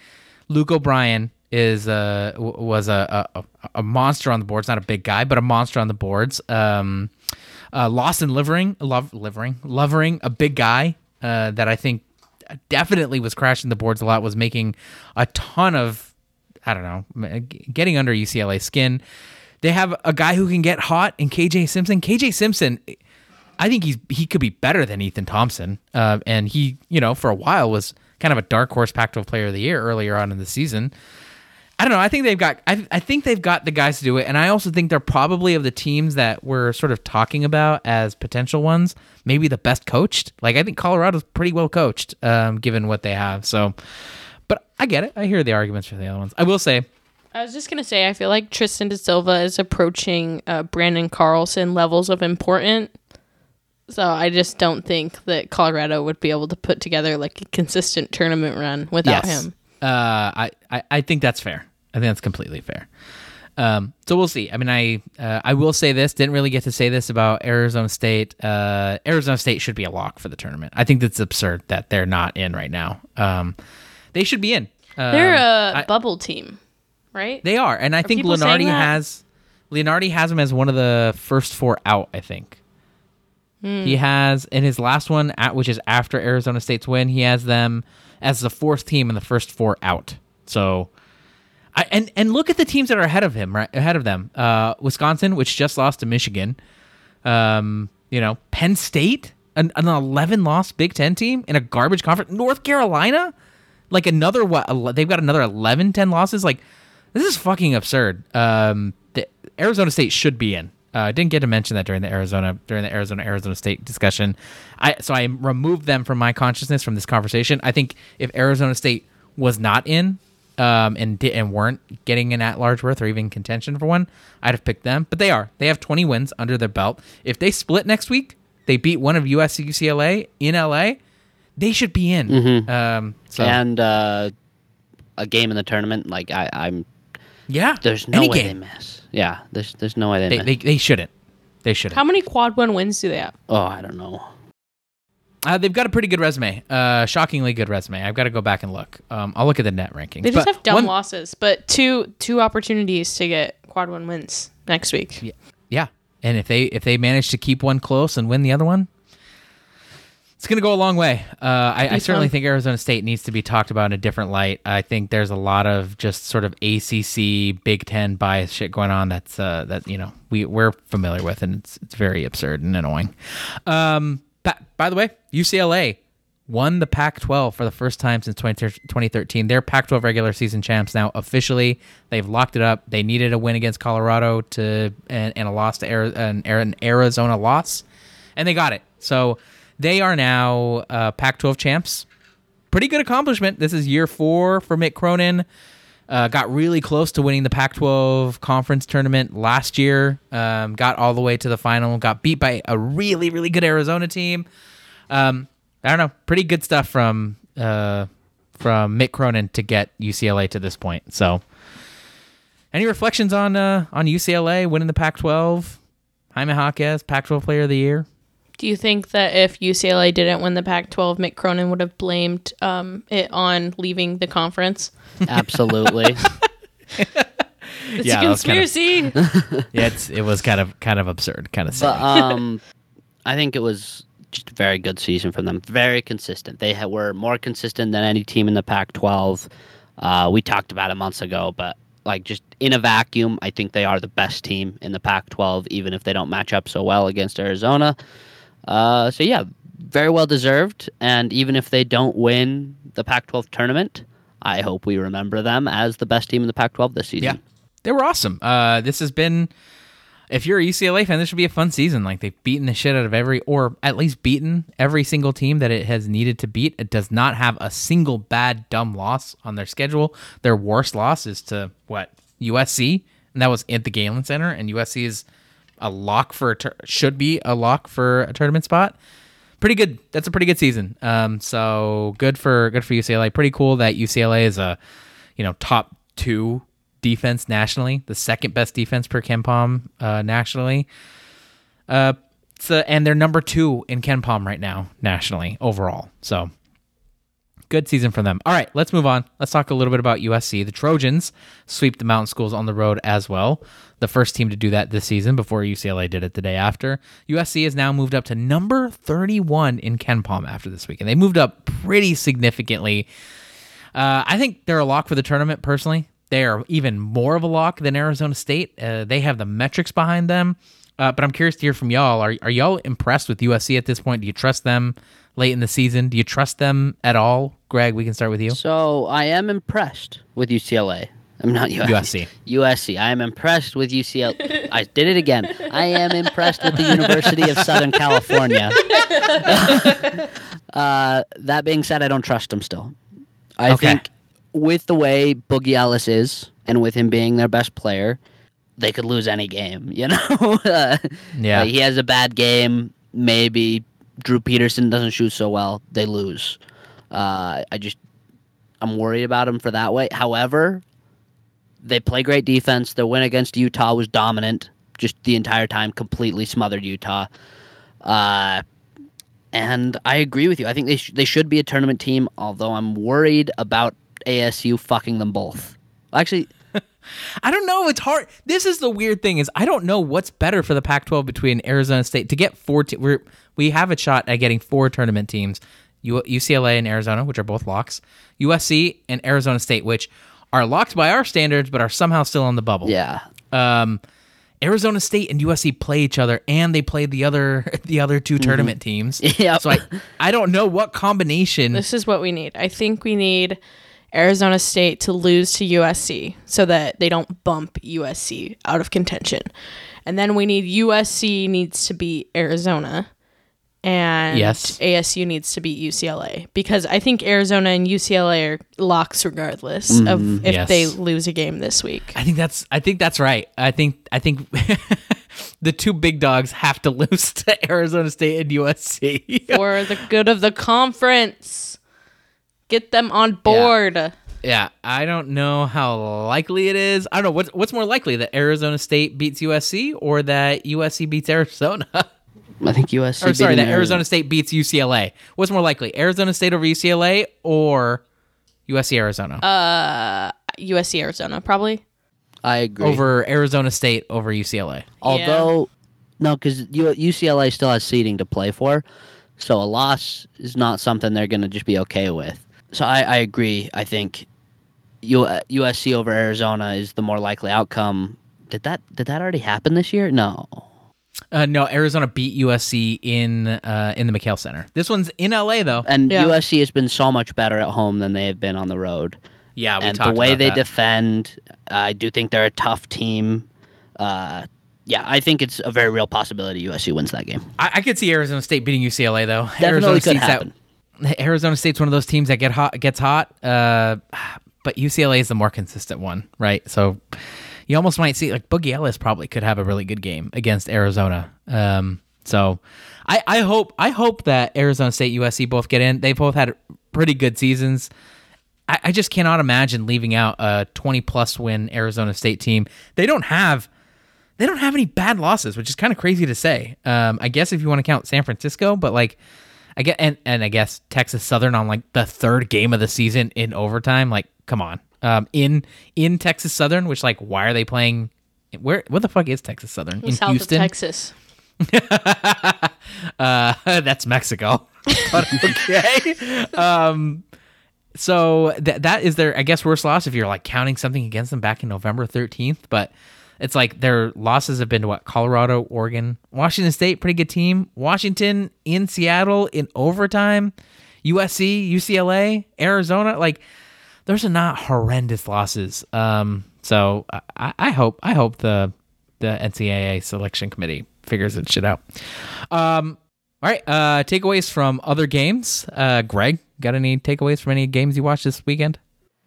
Luke O'Brien is uh was a, a a monster on the boards. Not a big guy, but a monster on the boards. Um, uh, Lawson Livering, love Livering, Lovering, a big guy uh, that I think definitely was crashing the boards a lot. Was making a ton of I don't know, getting under UCLA skin. They have a guy who can get hot in KJ Simpson. KJ Simpson, I think he's he could be better than Ethan Thompson. Uh, and he, you know, for a while was kind of a dark horse Pac-12 Player of the Year earlier on in the season. I don't know. I think they've got. I, I think they've got the guys to do it, and I also think they're probably of the teams that we're sort of talking about as potential ones, maybe the best coached. Like I think Colorado's pretty well coached, um, given what they have. So, but I get it. I hear the arguments for the other ones. I will say, I was just gonna say, I feel like Tristan Da Silva is approaching uh, Branden Carlson levels of important. So I just don't think that Colorado would be able to put together like a consistent tournament run without yes, him. uh, I, I I think that's fair. I think that's completely fair. Um, so we'll see. I mean, I uh, I will say this. Didn't really get to say this about Arizona State. Uh, Arizona State should be a lock for the tournament. I think that's absurd that they're not in right now. Um, they should be in. Um, They're a I- bubble team, right? they are, and I think people saying Lunardi has Lunardi has them as one of the first four out. I think Hmm. he has in his last one, at, which is after Arizona State's win, he has them as the fourth team in the first four out. So, I and and look at the teams that are ahead of him, right ahead of them. Uh, Wisconsin, which just lost to Michigan. Um, you know, Penn State, an, an eleven loss Big Ten team in a garbage conference. North Carolina, like another what? They've got another 11, 10 losses. Like this is fucking absurd. Um, the, Arizona State should be in. Uh, I didn't get to mention that during the Arizona during the Arizona Arizona State discussion. I so I removed them from my consciousness from this conversation. I think if Arizona State was not in um, and di- and weren't getting an at large berth or even contention for one, I'd have picked them. But they are. They have 20 wins under their belt. If they split next week, they beat one of USC UCLA in LA. They should be in. Um, so And uh, a game in the tournament, like I, I'm, yeah, there's no any way game. they miss. Yeah, there's there's no way they, They, miss. they, they shouldn't. They shouldn't. How many quad one wins do they have? oh, I don't know. Uh, they've got a pretty good resume. Uh, shockingly good resume. I've got to go back and look. Um, I'll look at the net rankings. They just But have dumb one- losses, but two two opportunities to get quad one wins next week. Yeah. Yeah, and if they if they manage to keep one close and win the other one, it's going to go a long way. Uh, I, I certainly fun. think Arizona State needs to be talked about in a different light. I think there's a lot of just sort of ACC Big Ten bias shit going on. That's uh, that you know we we're familiar with, and it's it's very absurd and annoying. Um, but, by the way, UCLA won the Pac-12 for the first time since 20, 2013. They're Pac-12 regular season champs now officially. They've locked it up. They needed a win against Colorado to and, and a loss to Ari- an, an Arizona loss, and they got it. So they are now uh, Pac-12 champs. Pretty good accomplishment. This is year four for Mick Cronin. Uh, got really close to winning the Pac-12 conference tournament last year. Um, got all the way to the final. Got beat by a really, really good Arizona team. Um, I don't know. Pretty good stuff from uh, from Mick Cronin to get UCLA to this point. So, any reflections on uh, on UCLA winning the Pac-12? Jaime Jaquez, Pac-12 Player of the Year. Do you think that if UCLA didn't win the Pac-12, Mick Cronin would have blamed um, it on leaving the conference? Absolutely. It's Yeah, a that was kind of- conspiracy. Yeah, it's, it was kind of kind of absurd, kind of but um, I think it was just a very good season for them. Very consistent. They ha- were more consistent than any team in the Pac-12. Uh, we talked about it months ago, but like just in a vacuum, I think they are the best team in the Pac-12, even if they don't match up so well against Arizona. Uh, so yeah, very well deserved. And even if they don't win the Pac-12 tournament, I hope we remember them as the best team in the Pac-12 this season. Yeah, they were awesome. Uh, this has been, if you're a UCLA fan, this should be a fun season. Like they've beaten the shit out of every, or at least beaten every single team that it has needed to beat. It does not have a single bad dumb loss on their schedule. Their worst loss is to what USC, and that was at the Galen Center, and USC is a lock for a tur- should be a lock for a tournament spot. Pretty good. That's a pretty good season. Um, so good for good for UCLA. Pretty cool that UCLA is a, you know, top two defense nationally, the second best defense per KenPom uh, nationally. Uh, so and they're number two in KenPom right now nationally overall. So good season for them. All right, let's move on. Let's talk a little bit about USC. The Trojans sweep the mountain schools on the road as well. The first team to do that this season before UCLA did it the day after. USC has now moved up to number 31 in KenPom after this week, and they moved up pretty significantly. Uh, I think they're a lock for the tournament personally. They are even more of a lock than Arizona State. Uh, they have the metrics behind them. Uh, but I'm curious to hear from y'all. Are, are y'all impressed with USC at this point? Do you trust them late in the season? Do you trust them at all? Greg, we can start with you. So I am impressed with UCLA. I'm not USC. USC. USC. I am impressed with UCLA. I did it again. I am impressed with the University of Southern California. uh, that being said, I don't trust them still. I Okay. think with the way Boogie Ellis is, and with him being their best player, they could lose any game. You know, Uh, Yeah. like, he has a bad game. Maybe Drew Peterson doesn't shoot so well. They lose. Uh, I just I'm worried about him for that way. However, they play great defense. Their win against Utah was dominant, just the entire time, completely smothered Utah. Uh, and I agree with you. I think they sh- they should be a tournament team. Although I'm worried about ASU fucking them both. Actually, I don't know. It's hard. This is the weird thing is I don't know what's better for the Pac-12 between Arizona State to get four. Te- we're, we have a shot at getting four tournament teams: UCLA and Arizona, which are both locks, USC and Arizona State, which are locked by our standards but are somehow still on the bubble. yeah, Um, Arizona State and USC play each other, and they play the other the other 2 tournament teams. Yeah. So I I don't know what combination. This is what we need. I think we need Arizona State to lose to USC so that they don't bump USC out of contention. And then we need USC needs to beat Arizona and Yes. ASU needs to beat UCLA because I think Arizona and UCLA are locks regardless of mm-hmm. if Yes. they lose a game this week. I think that's I think that's right. I think I think the two big dogs have to lose to Arizona State and USC. For the good of the conference. Get them on board. yeah, I don't know how likely it is. I don't know what's what's more likely that Arizona State beats USC or that USC beats Arizona. I think USC. or sorry, that uh, Arizona State beats UCLA. What's more likely, Arizona State over UCLA or USC Arizona uh, USC Arizona probably. I agree. over Arizona State over UCLA? Although, no, because UCLA still has seeding to play for, so a loss is not something they're going to just be okay with. So I, I agree. I think U, USC over Arizona is the more likely outcome. Did that did that already happen this year? No. Uh, no, Arizona beat USC in uh, in the McKale Center. This one's in LA though. And Yeah. USC has been so much better at home than they have been on the road. yeah, we and the way about they that. defend, I do think they're a tough team. Uh, yeah, I think it's a very real possibility USC wins that game. I, I could see Arizona State beating UCLA though. Definitely Arizona could State's happen. That, Arizona State's one of those teams that get hot, gets hot. Uh, but UCLA is the more consistent one, right? So you almost might see like Boogie Ellis probably could have a really good game against Arizona. Um, so I, I hope I hope that Arizona State USC both get in. They both had pretty good seasons. I, I just cannot imagine leaving out a 20 plus win Arizona State team. They don't have they don't have any bad losses, which is kind of crazy to say. Um, I guess if you want to count San Francisco, but like I get and and I guess Texas Southern on like the third game of the season in overtime. Like, come on, um, in in Texas Southern, which like why are they playing? Where what the fuck is Texas Southern in South Houston? of Texas. Uh, that's Mexico. but okay. um, so that that is their I guess worst loss if you're like counting something against them back in November 13th, but it's like their losses have been to what Colorado, Oregon, Washington State, pretty good team. Washington in Seattle in overtime, USC, UCLA, Arizona, like those are not horrendous losses. Um, so I, I hope I hope the the NCAA selection committee figures that shit out. Um, all right, uh, takeaways from other games. Uh, Greg, got any takeaways from any games you watched this weekend?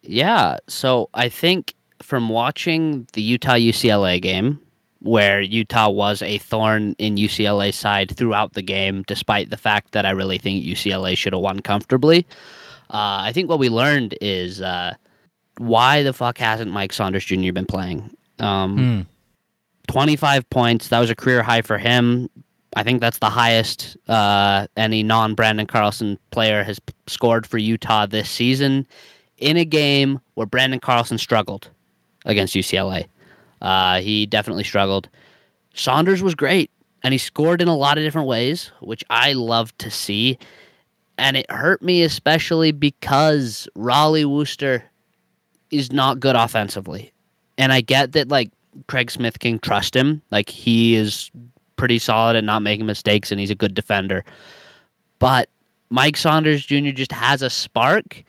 Yeah, so I think from watching the Utah UCLA game, where Utah was a thorn in UCLA's side throughout the game, despite the fact that I really think UCLA should have won comfortably. Uh, I think what we learned is uh, why the fuck hasn't Mike Saunders Jr. been playing? Um, 25 points. That was a career high for him. I think that's the highest uh, any non Branden Carlson player has p- scored for Utah this season in a game where Branden Carlson struggled against UCLA. Uh, he definitely struggled. Saunders was great, and he scored in a lot of different ways, which I love to see. And it hurt me especially because Rollie Worster is not good offensively. And I get that, like, Craig Smith can trust him. Like, he is pretty solid at not making mistakes, and he's a good defender. But Mike Saunders Jr. just has a spark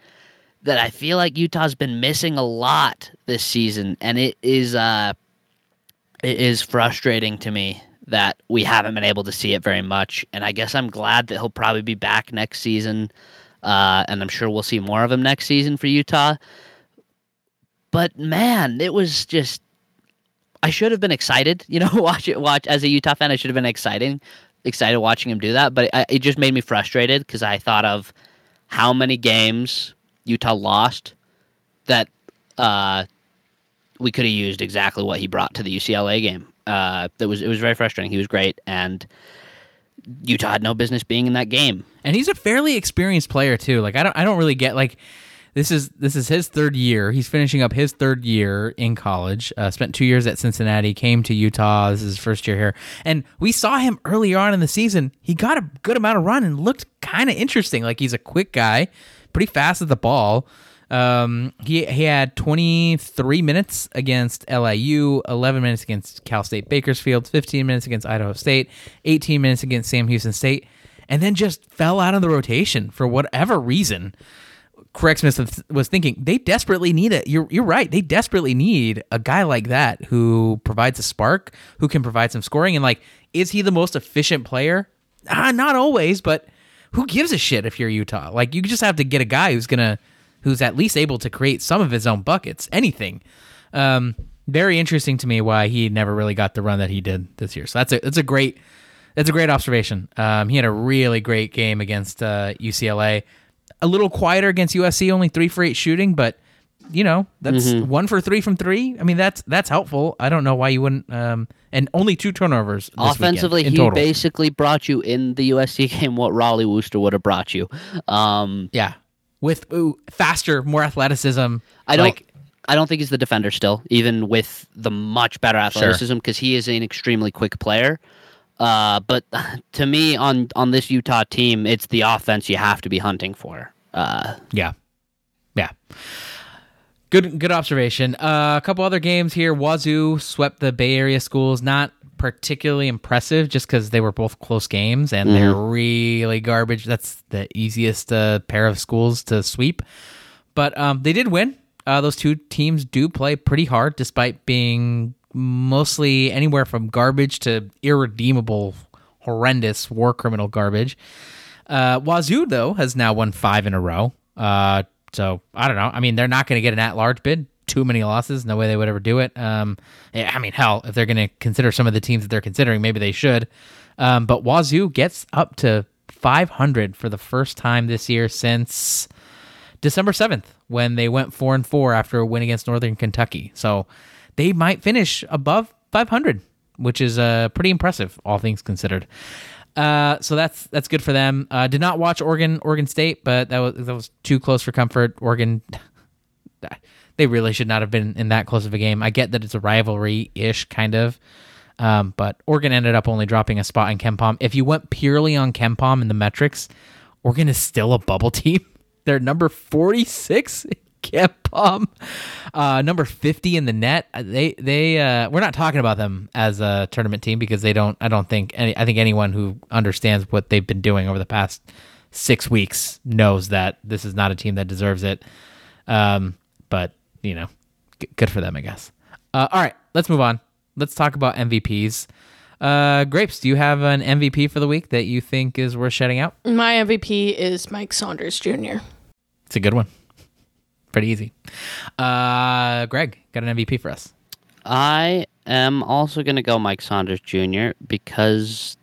that I feel like Utah's been missing a lot this season, and it is uh, it is frustrating to me that we haven't been able to see it very much. And I guess I'm glad that he'll probably be back next season, uh, and I'm sure we'll see more of him next season for Utah. But man, it was just I should have been excited, you know, watch it watch as a Utah fan. I should have been exciting, excited watching him do that. But it, it just made me frustrated because I thought of how many games Utah lost that uh, we could have used exactly what he brought to the UCLA game. Uh, that was it was very frustrating. He was great, and Utah had no business being in that game. And he's a fairly experienced player too. Like I don't I don't really get like this is this is his third year. He's finishing up his third year in college. Uh, spent two years at Cincinnati. Came to Utah. This is his first year here, and we saw him earlier on in the season. He got a good amount of run and looked kind of interesting. Like he's a quick guy, pretty fast at the ball. Um, he he had 23 minutes against LIU, 11 minutes against Cal State Bakersfield, 15 minutes against Idaho State, 18 minutes against Sam Houston State, and then just fell out of the rotation for whatever reason. Craig Smith was thinking they desperately need it. You're you're right. They desperately need a guy like that who provides a spark, who can provide some scoring, and like, is he the most efficient player? Ah, not always, but who gives a shit if you're Utah? Like, you just have to get a guy who's gonna, who's at least able to create some of his own buckets. Anything. Um, very interesting to me why he never really got the run that he did this year. So that's a that's a great that's a great observation. Um, he had a really great game against uh, UCLA. A little quieter against USC, only three for eight shooting, but you know that's one for three from three. I mean that's that's helpful. I don't know why you wouldn't. Um, and only two turnovers Offensively, he total. basically brought you in the USC game what Rollie Worster would have brought you. Um, yeah, with ooh, faster, more athleticism. I don't. like. I don't think he's the defender still, even with the much better athleticism, because he is an extremely quick player. Uh, but to me, on on this Utah team, it's the offense you have to be hunting for. Uh, Yeah, yeah. Good, good observation. Uh, a couple other games here. Wazoo swept the Bay Area schools. Not particularly impressive, just because they were both close games and they're really garbage. That's the easiest uh, pair of schools to sweep. But um, they did win. Uh, those two teams do play pretty hard, despite being mostly anywhere from garbage to irredeemable, horrendous war criminal garbage. Uh, Wazoo though has now won five in a row. Uh, so I don't know. I mean, they're not going to get an at-large bid. Too many losses. No way they would ever do it. Um, I mean, hell, if they're going to consider some of the teams that they're considering, maybe they should. Um, but Wazoo gets up to 500 for the first time this year since December 7th when they went 4 and 4 after a win against Northern Kentucky. So they might finish above 500, which is uh, pretty impressive, all things considered. Uh, so that's that's good for them. Uh, did not watch Oregon Oregon State, but that was that was too close for comfort. Oregon, they really should not have been in that close of a game. I get that it's a rivalry ish kind of, um, but Oregon ended up only dropping a spot in KenPom. If you went purely on KenPom and the metrics, Oregon is still a bubble team. They're number forty six. KenPom, uh, number fifty in the net. Uh, They they uh, we're not talking about them as a tournament team because they don't. I don't think any. I think anyone who understands what they've been doing over the past six weeks knows that this is not a team that deserves it. Um, but you know, g- good for them, I guess. Uh, all right, let's move on. Let's talk about MVPs. Uh, Grapes, do you have an MVP for the week that you think is worth shouting out? My MVP is Mike Saunders Jr. It's a good one. Pretty easy. Uh, Greg, got an MVP for us. I am also going to go Mike Saunders Jr. because,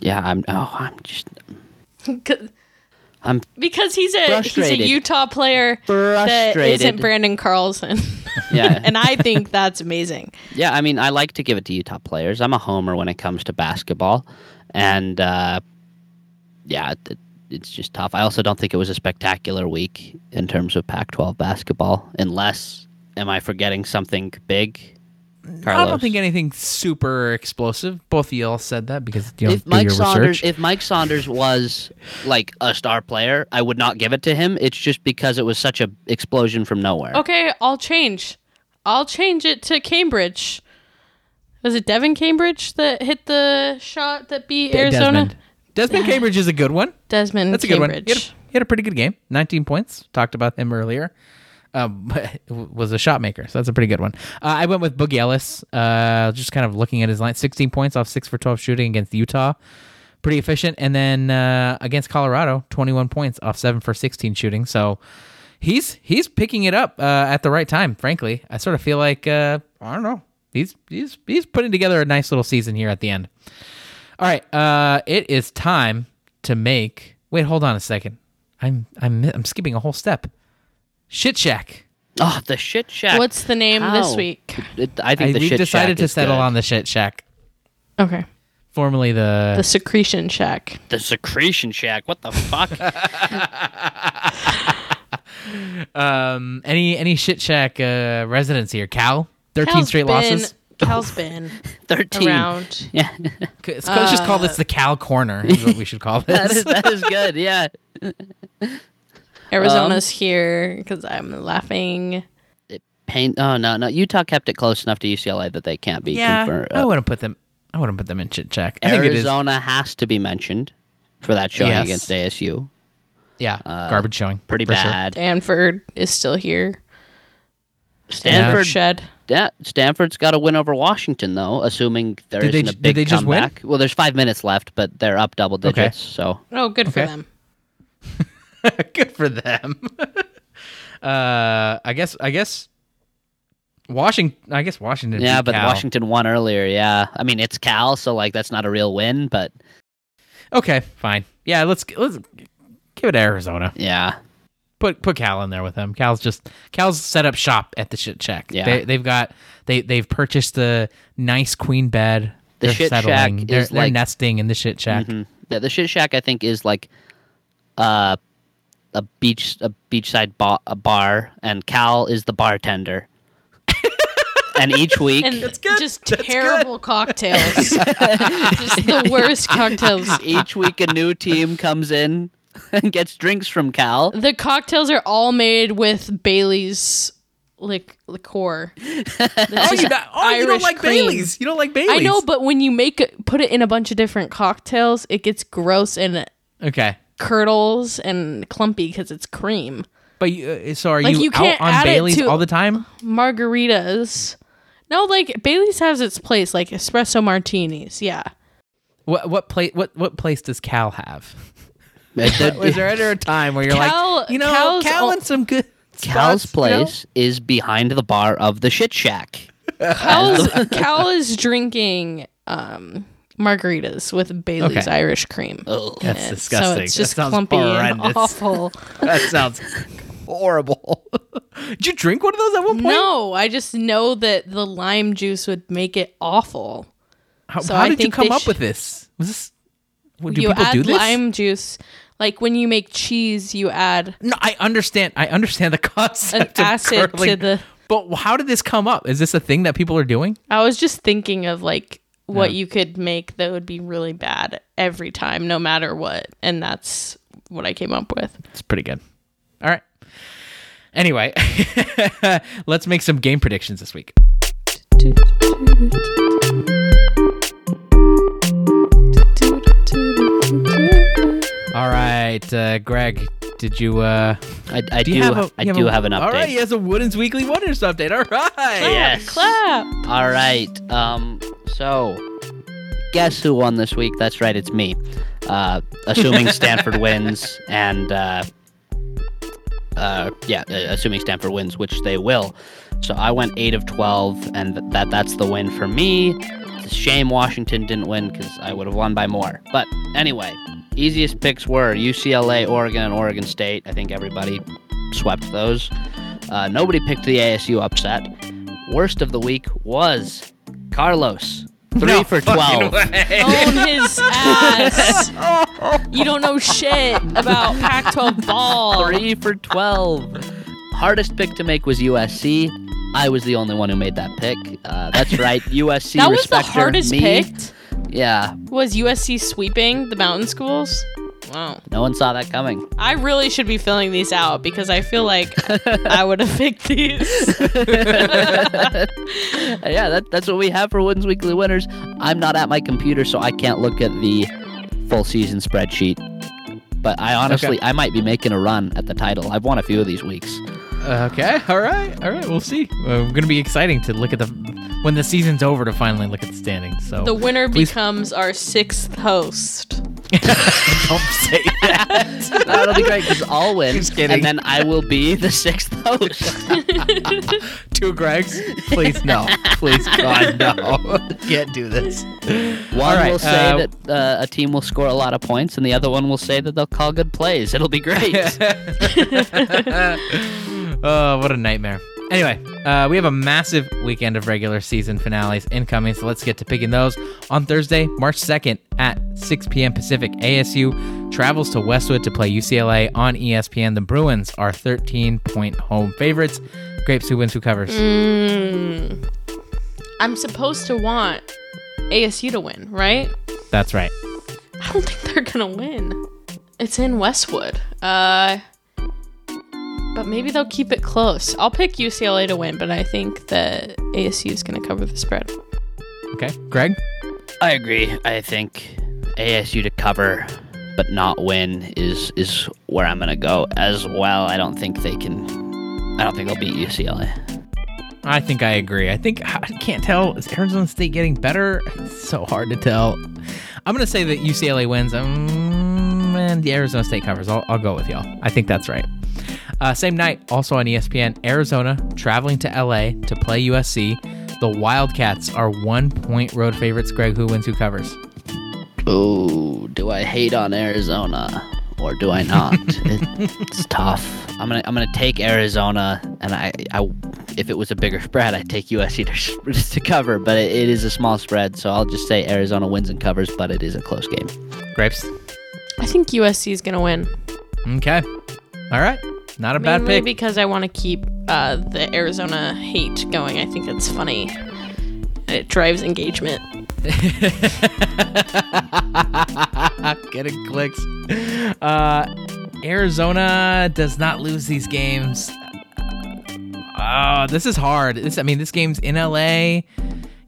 yeah, I'm. Oh, I'm just. I'm because he's a he's a Utah player that Frustrated. isn't Branden Carlson. Yeah. and I think that's amazing. Yeah, I mean, I like to give it to Utah players. I'm a homer when it comes to basketball, and uh, yeah, it, it's just tough. I also don't think it was a spectacular week in terms of Pac-12 basketball. Unless, am I forgetting something big? I don't think anything super explosive. Both of y'all said that because you don't if do Mike your Saunders, research. if Mike Saunders was like a star player, I would not give it to him. It's just because it was such a explosion from nowhere. Okay, I'll change. I'll change it to Cambridge. Was it Devan Cambridge that hit the shot that beat Arizona? Desmond. Desmond Cambridge is a good one. Desmond That's a good one. Cambridge. He had a, he had a pretty good game. 19 points. Talked about him earlier. Um, was a shot maker, so that's a pretty good one. Uh, I went with Boogie Ellis. Uh, just kind of looking at his line, 16 points off six for 12 shooting against Utah, pretty efficient. And then uh, against Colorado, 21 points off seven for 16 shooting. So he's he's picking it up uh, at the right time. Frankly, I sort of feel like uh, I don't know. He's he's he's putting together a nice little season here at the end. All right, uh, it is time to make. Wait, hold on a second. I'm I'm I'm skipping a whole step. Shit Shack. Oh, the shit shack. What's the name this week? It- I think I, the we've shit decided shack to is settle good. on the Shit Shack, Okay. formerly the. The Secretion Shack. the secretion shack. What the fuck? um, any any Shit Shack uh, residents here? Cal, thirteen Cal's straight been- losses. Cal's been Thirteen. around. Yeah, Let's, let's just call this the Cal Corner. Is what we should call this. is that is good. Yeah. Arizona's here because I'm laughing. Pain. Oh no, no. Utah kept it close enough to UCLA that they can't be. yeah, confer- I uh, wouldn't put them. I wouldn't put them in Shit Shack. I think. Arizona has to be mentioned for that showing Yes. against ASU. Yeah, Uh, garbage showing. Pretty for sure. bad. Stanford is still here. Stanford, Shed. yeah, Stanford's got a win over Washington though, assuming there Did they isn't a ju- did big they just win? comeback. Well, there's five minutes left, but they're up double Okay. digits. So Oh, good for them. Good for them. uh, I guess. I guess. Washington. I guess Washington. yeah, but Cal. Washington won earlier. Yeah, I mean it's Cal, so like that's not a real win, but Okay, fine. Yeah, let's let's give it Arizona. yeah, Put put Cal in there with them. Cal's just Cal's set up shop at the shit shack. Yeah. they, they've got they they've purchased the nice queen bed. The They're shit shack settling. They're, is they're like- nesting in the shit shack. Mhm. yeah. The shit shack I think is like uh, a beach a beachside ba- a bar, and Cal is the bartender. and each week, And good. just That's terrible cocktails. just the worst cocktails. each week a new team comes in and gets drinks from Cal. The cocktails are all made with Bailey's lic- liqueur. Oh, you, not, oh you don't like cream. Bailey's. You don't like Bailey's. I know, but when you make it, put it in a bunch of different cocktails, it gets gross and Okay, curdles and clumpy because it's cream. but you, uh, so are Like, you, you can't out on add it Bailey's to- all the time? Margaritas. No, like Bailey's has its place, like espresso martinis. Yeah. What what place what what place does Cal have? The- the- Was there ever a time where you're Cal- like, you know, Cal's Cal o- and some good Cal's spots, you know? place is behind the bar of the shit shack. Cal is, Cal is drinking um, margaritas with Bailey's Okay. Irish cream. Ugh. That's And disgusting. So it's just sounds clumpy and awful. That sounds horrible. Did you drink one of those at one point? No, I just know that the lime juice would make it awful. How, So how did you come up sh- with this? Was this? what, Do you people add do this? lime juice, like when you make cheese, you add No, I understand. I understand the an concept of acid curdling, to the. But how did this come up? Is this a thing that people are doing? I was just thinking of like what Yeah. you could make that would be really bad every time, no matter what, and that's what I came up with. It's pretty good. All right. Anyway, let's make some game predictions this week. All right, uh, Greg, did you? Uh, I, I do, do have a? I you do have an update. All right, he has a Woodens Weekly Wonders update. All right. Yes. Clap. All right. Um. So, guess who won this week? That's right. It's me. Uh, assuming Stanford wins, and uh, uh, yeah, uh, assuming Stanford wins, which they will. So I went eight of twelve, and th- that that's the win for me. It's a shame Washington didn't win because I would have won by more. But anyway, easiest picks were UCLA, Oregon, and Oregon State. I think everybody swept those. Uh, nobody picked the ASU upset. Worst of the week was Carlos. Three No for 12. Own his ass. you don't know shit about Pac-12 ball. Three for 12. Hardest pick to make was USC. I was the only one who made that pick. Uh, that's right. USC That was the hardest me. picked. Yeah, Was USC sweeping the mountain schools? Wow. no one saw that coming. I really should be filling these out because I feel like I would have picked these. yeah, that, that's what we have for Wooden's Weekly Winners. I'm not at my computer, so I can't look at the full season spreadsheet. But I honestly, I might be making a run at the title. I've won a few of these weeks. Okay. All right. All right. We'll see. Uh, going to be exciting to look at the when the season's over to finally look at the standings. So The winner Please- becomes our sixth host. don't say that. That'll be great because I'll win, Just kidding. and then I will be the sixth host. Two Gregs. Please no. Please God no. Can't do this. One right, will say uh, that uh, a team will score a lot of points, and the other one will say that they'll call good plays. It'll be great. oh, what a nightmare. Anyway, uh, we have a massive weekend of regular season finales incoming, so let's get to picking those. On Thursday, March 2nd at 6 p.m. Pacific, ASU travels to Westwood to play UCLA on ESPN. The Bruins are 13 point home favorites. Grapes, who wins, who covers? Mm. I'm supposed to want ASU to win, right? That's right. I don't think they're gonna win. It's in Westwood. Uh, but maybe they'll keep it close. I'll pick UCLA to win, but I think that ASU is gonna cover the spread. Okay. Greg? I agree. I think ASU to cover but not win is is where I'm gonna go as well. I don't think they can. I don't think they'll beat UCLA. I think I agree. I think I can't tell. Is Arizona State getting better? It's so hard to tell. I'm gonna say that UCLA wins. Um, and the Arizona State covers. I'll, I'll go with y'all. I think that's right. Uh, same night, also on ESPN, Arizona traveling to LA to play USC. The Wildcats are one point road favorites. Greg, who wins? Who covers? Oh, do I hate on Arizona or do I not? it's tough. I'm gonna I'm gonna take Arizona, and I, I if it was a bigger spread, I'd take USC to, to cover, but it, it is a small spread, so I'll just say Arizona wins and covers, but it is a close game. Grapes. I think USC is gonna win. Okay. All right. Not a bad Mainly pick. because I want to keep uh, the Arizona hate going. I think it's funny. It drives engagement. Getting clicks. Uh, Arizona does not lose these games. Oh, this is hard. This, I mean, this game's in LA.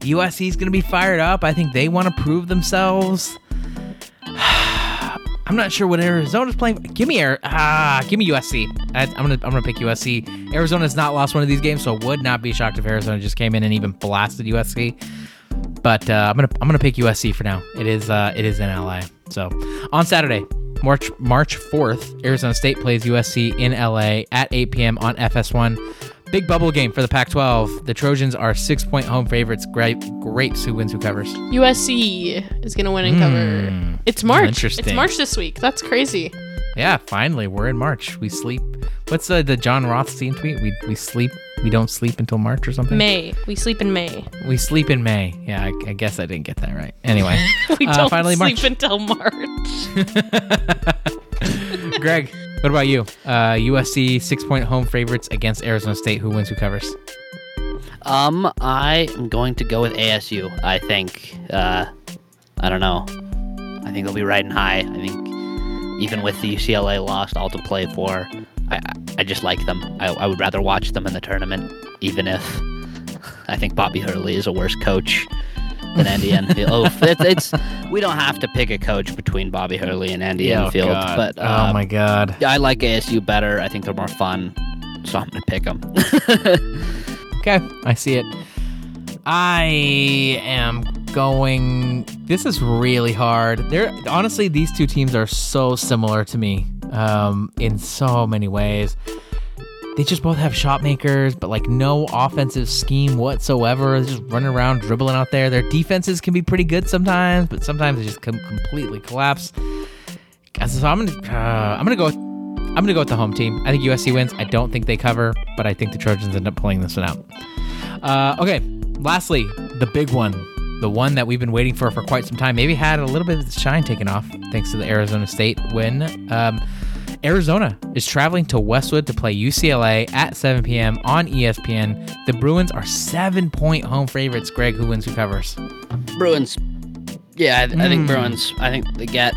USC's going to be fired up. I think they want to prove themselves. I'm not sure what Arizona's playing. Give me Air. Ah, give me USC. I, I'm gonna I'm gonna pick USC. Arizona's not lost one of these games, so I would not be shocked if Arizona just came in and even blasted USC. But uh, I'm gonna I'm gonna pick USC for now. It is uh, it is in LA. So on Saturday, March March 4th, Arizona State plays USC in LA at 8 p.m. on FS1. Big bubble game for the Pac-12. The Trojans are six point home favorites. Great, grapes. Who wins? Who covers? USC is gonna win and cover. Hmm. It's March. Interesting. It's March this week. That's crazy. Yeah, finally, we're in March. We sleep. What's the the Jon Rothstein tweet? We we sleep. We don't sleep until March or something. May. We sleep in May. We sleep in May. Yeah, I, I guess I didn't get that right. Anyway, We uh, don't finally sleep March. until March. Greg, what about you? Uh, USC six point home favorites against Arizona State. Who wins? Who covers? Um, I am going to go with ASU. I think. Uh, I don't know. I think they'll be riding high. I think even with the UCLA loss, all to play for, I I- just like them. I, I would rather watch them in the tournament, even if I think Bobby Hurley is a worse coach than Andy Enfield. oh, it's, it's we don't have to pick a coach between Bobby Hurley and Andy Enfield, but oh my God. I like ASU better. I think they're more fun, so I'm gonna pick them. Okay, I see it. I am going. This is really hard. They're honestly, these two teams are so similar to me um, in so many ways. They just both have shot makers, but like no offensive scheme whatsoever. They're just running around, dribbling out there. Their defenses can be pretty good sometimes, but sometimes they just com- completely collapse. So I'm gonna, uh, I'm gonna go. With, I'm gonna go with the home team. I think USC wins. I don't think they cover, but I think the Trojans end up pulling this one out. Uh, okay. Lastly, the big one, the one that we've been waiting for for quite some time. Maybe had a little bit of its shine taken off thanks to the Arizona State win. Um, Arizona is traveling to Westwood to play UCLA at 7 p.m. on ESPN. The Bruins are seven-point home favorites. Greg, who wins? Who covers? Bruins. Yeah, I, I think Mm. Bruins. I think they get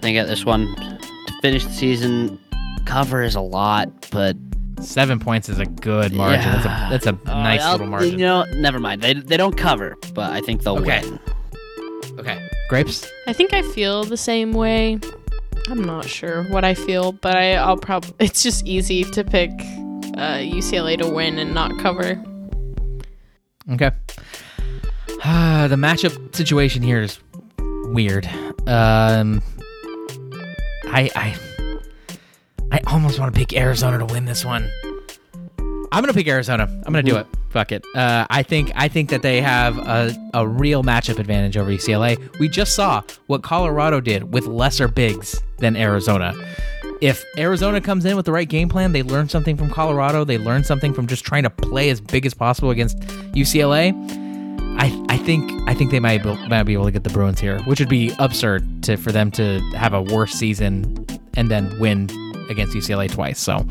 they get this one to finish the season. Cover is a lot, but Seven points is a good margin. That's a that's a uh, nice I'll- little margin. You know, never mind. They they don't cover, but I think they'll Okay. win. Okay, grapes. I think I feel the same way. I'm not sure what I feel, but I, I'll probably. It's just easy to pick uh, UCLA to win and not cover. Okay. the matchup situation here is weird. Um, I I I almost want to pick Arizona to win this one. I'm gonna pick Arizona. I'm gonna do it. Fuck it. Uh, I think I think that they have a, a real matchup advantage over UCLA. We just saw what Colorado did with lesser bigs than Arizona. If Arizona comes in with the right game plan, they learn something from Colorado. They learn something from just trying to play as big as possible against UCLA. I, I think I think they might be, might be able to get the Bruins here, which would be absurd to for them to have a worse season and then win against UCLA twice. So,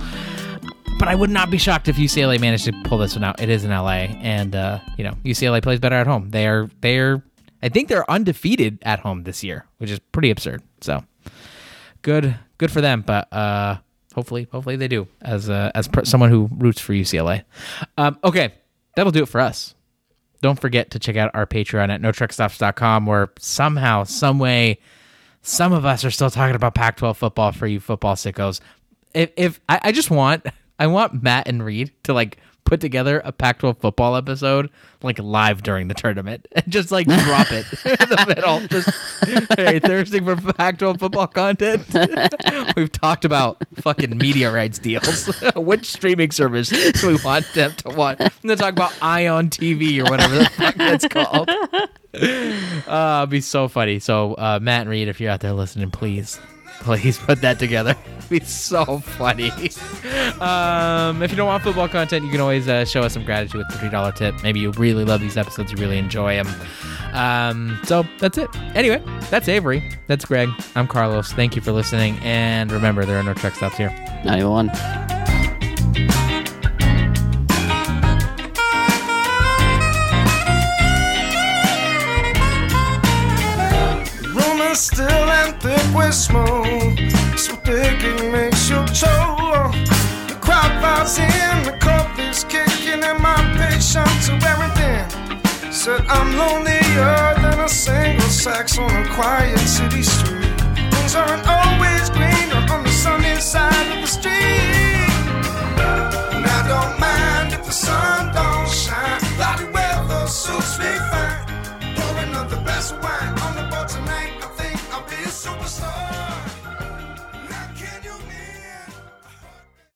but I would not be shocked if UCLA managed to pull this one out. It is in LA, and uh, you know UCLA plays better at home. They are they are I think they're undefeated at home this year, which is pretty absurd. So good good for them, but uh, hopefully hopefully they do as uh, as someone who roots for UCLA. Um, okay, that'll do it for us don't forget to check out our Patreon at notruckstops.com where somehow, some way, some of us are still talking about Pac-12 football for you football sickos. If if I, I just want I want Matt and Reed to like put together a Pac-12 football episode like live during the tournament and just like drop it in the middle. Just hey, thirsting for Pac-12 football content. We've talked about fucking media rights deals. Which streaming service do we want them to watch? I'm gonna talk about Ion TV or whatever the fuck that's called. Uh, it'd be so funny. So, uh, Matt and Reed, if you're out there listening, please, please put that together. It'd be so funny. Um, if you don't want football content, you can always uh, show us some gratitude with the three dollar tip. Maybe you really love these episodes, you really enjoy them. Um, so that's it. Anyway, that's Avery. That's Greg. I'm Carlos. Thank you for listening, and remember, there are no truck stops here. 91. room is still and thick with smoke. So thick it makes you choke. The crowd files in, the coffee's kicking, and my patience are everything. thin. Said I'm lonelier than a single sax on a quiet city street. Things aren't always greener on the sunny side of the street.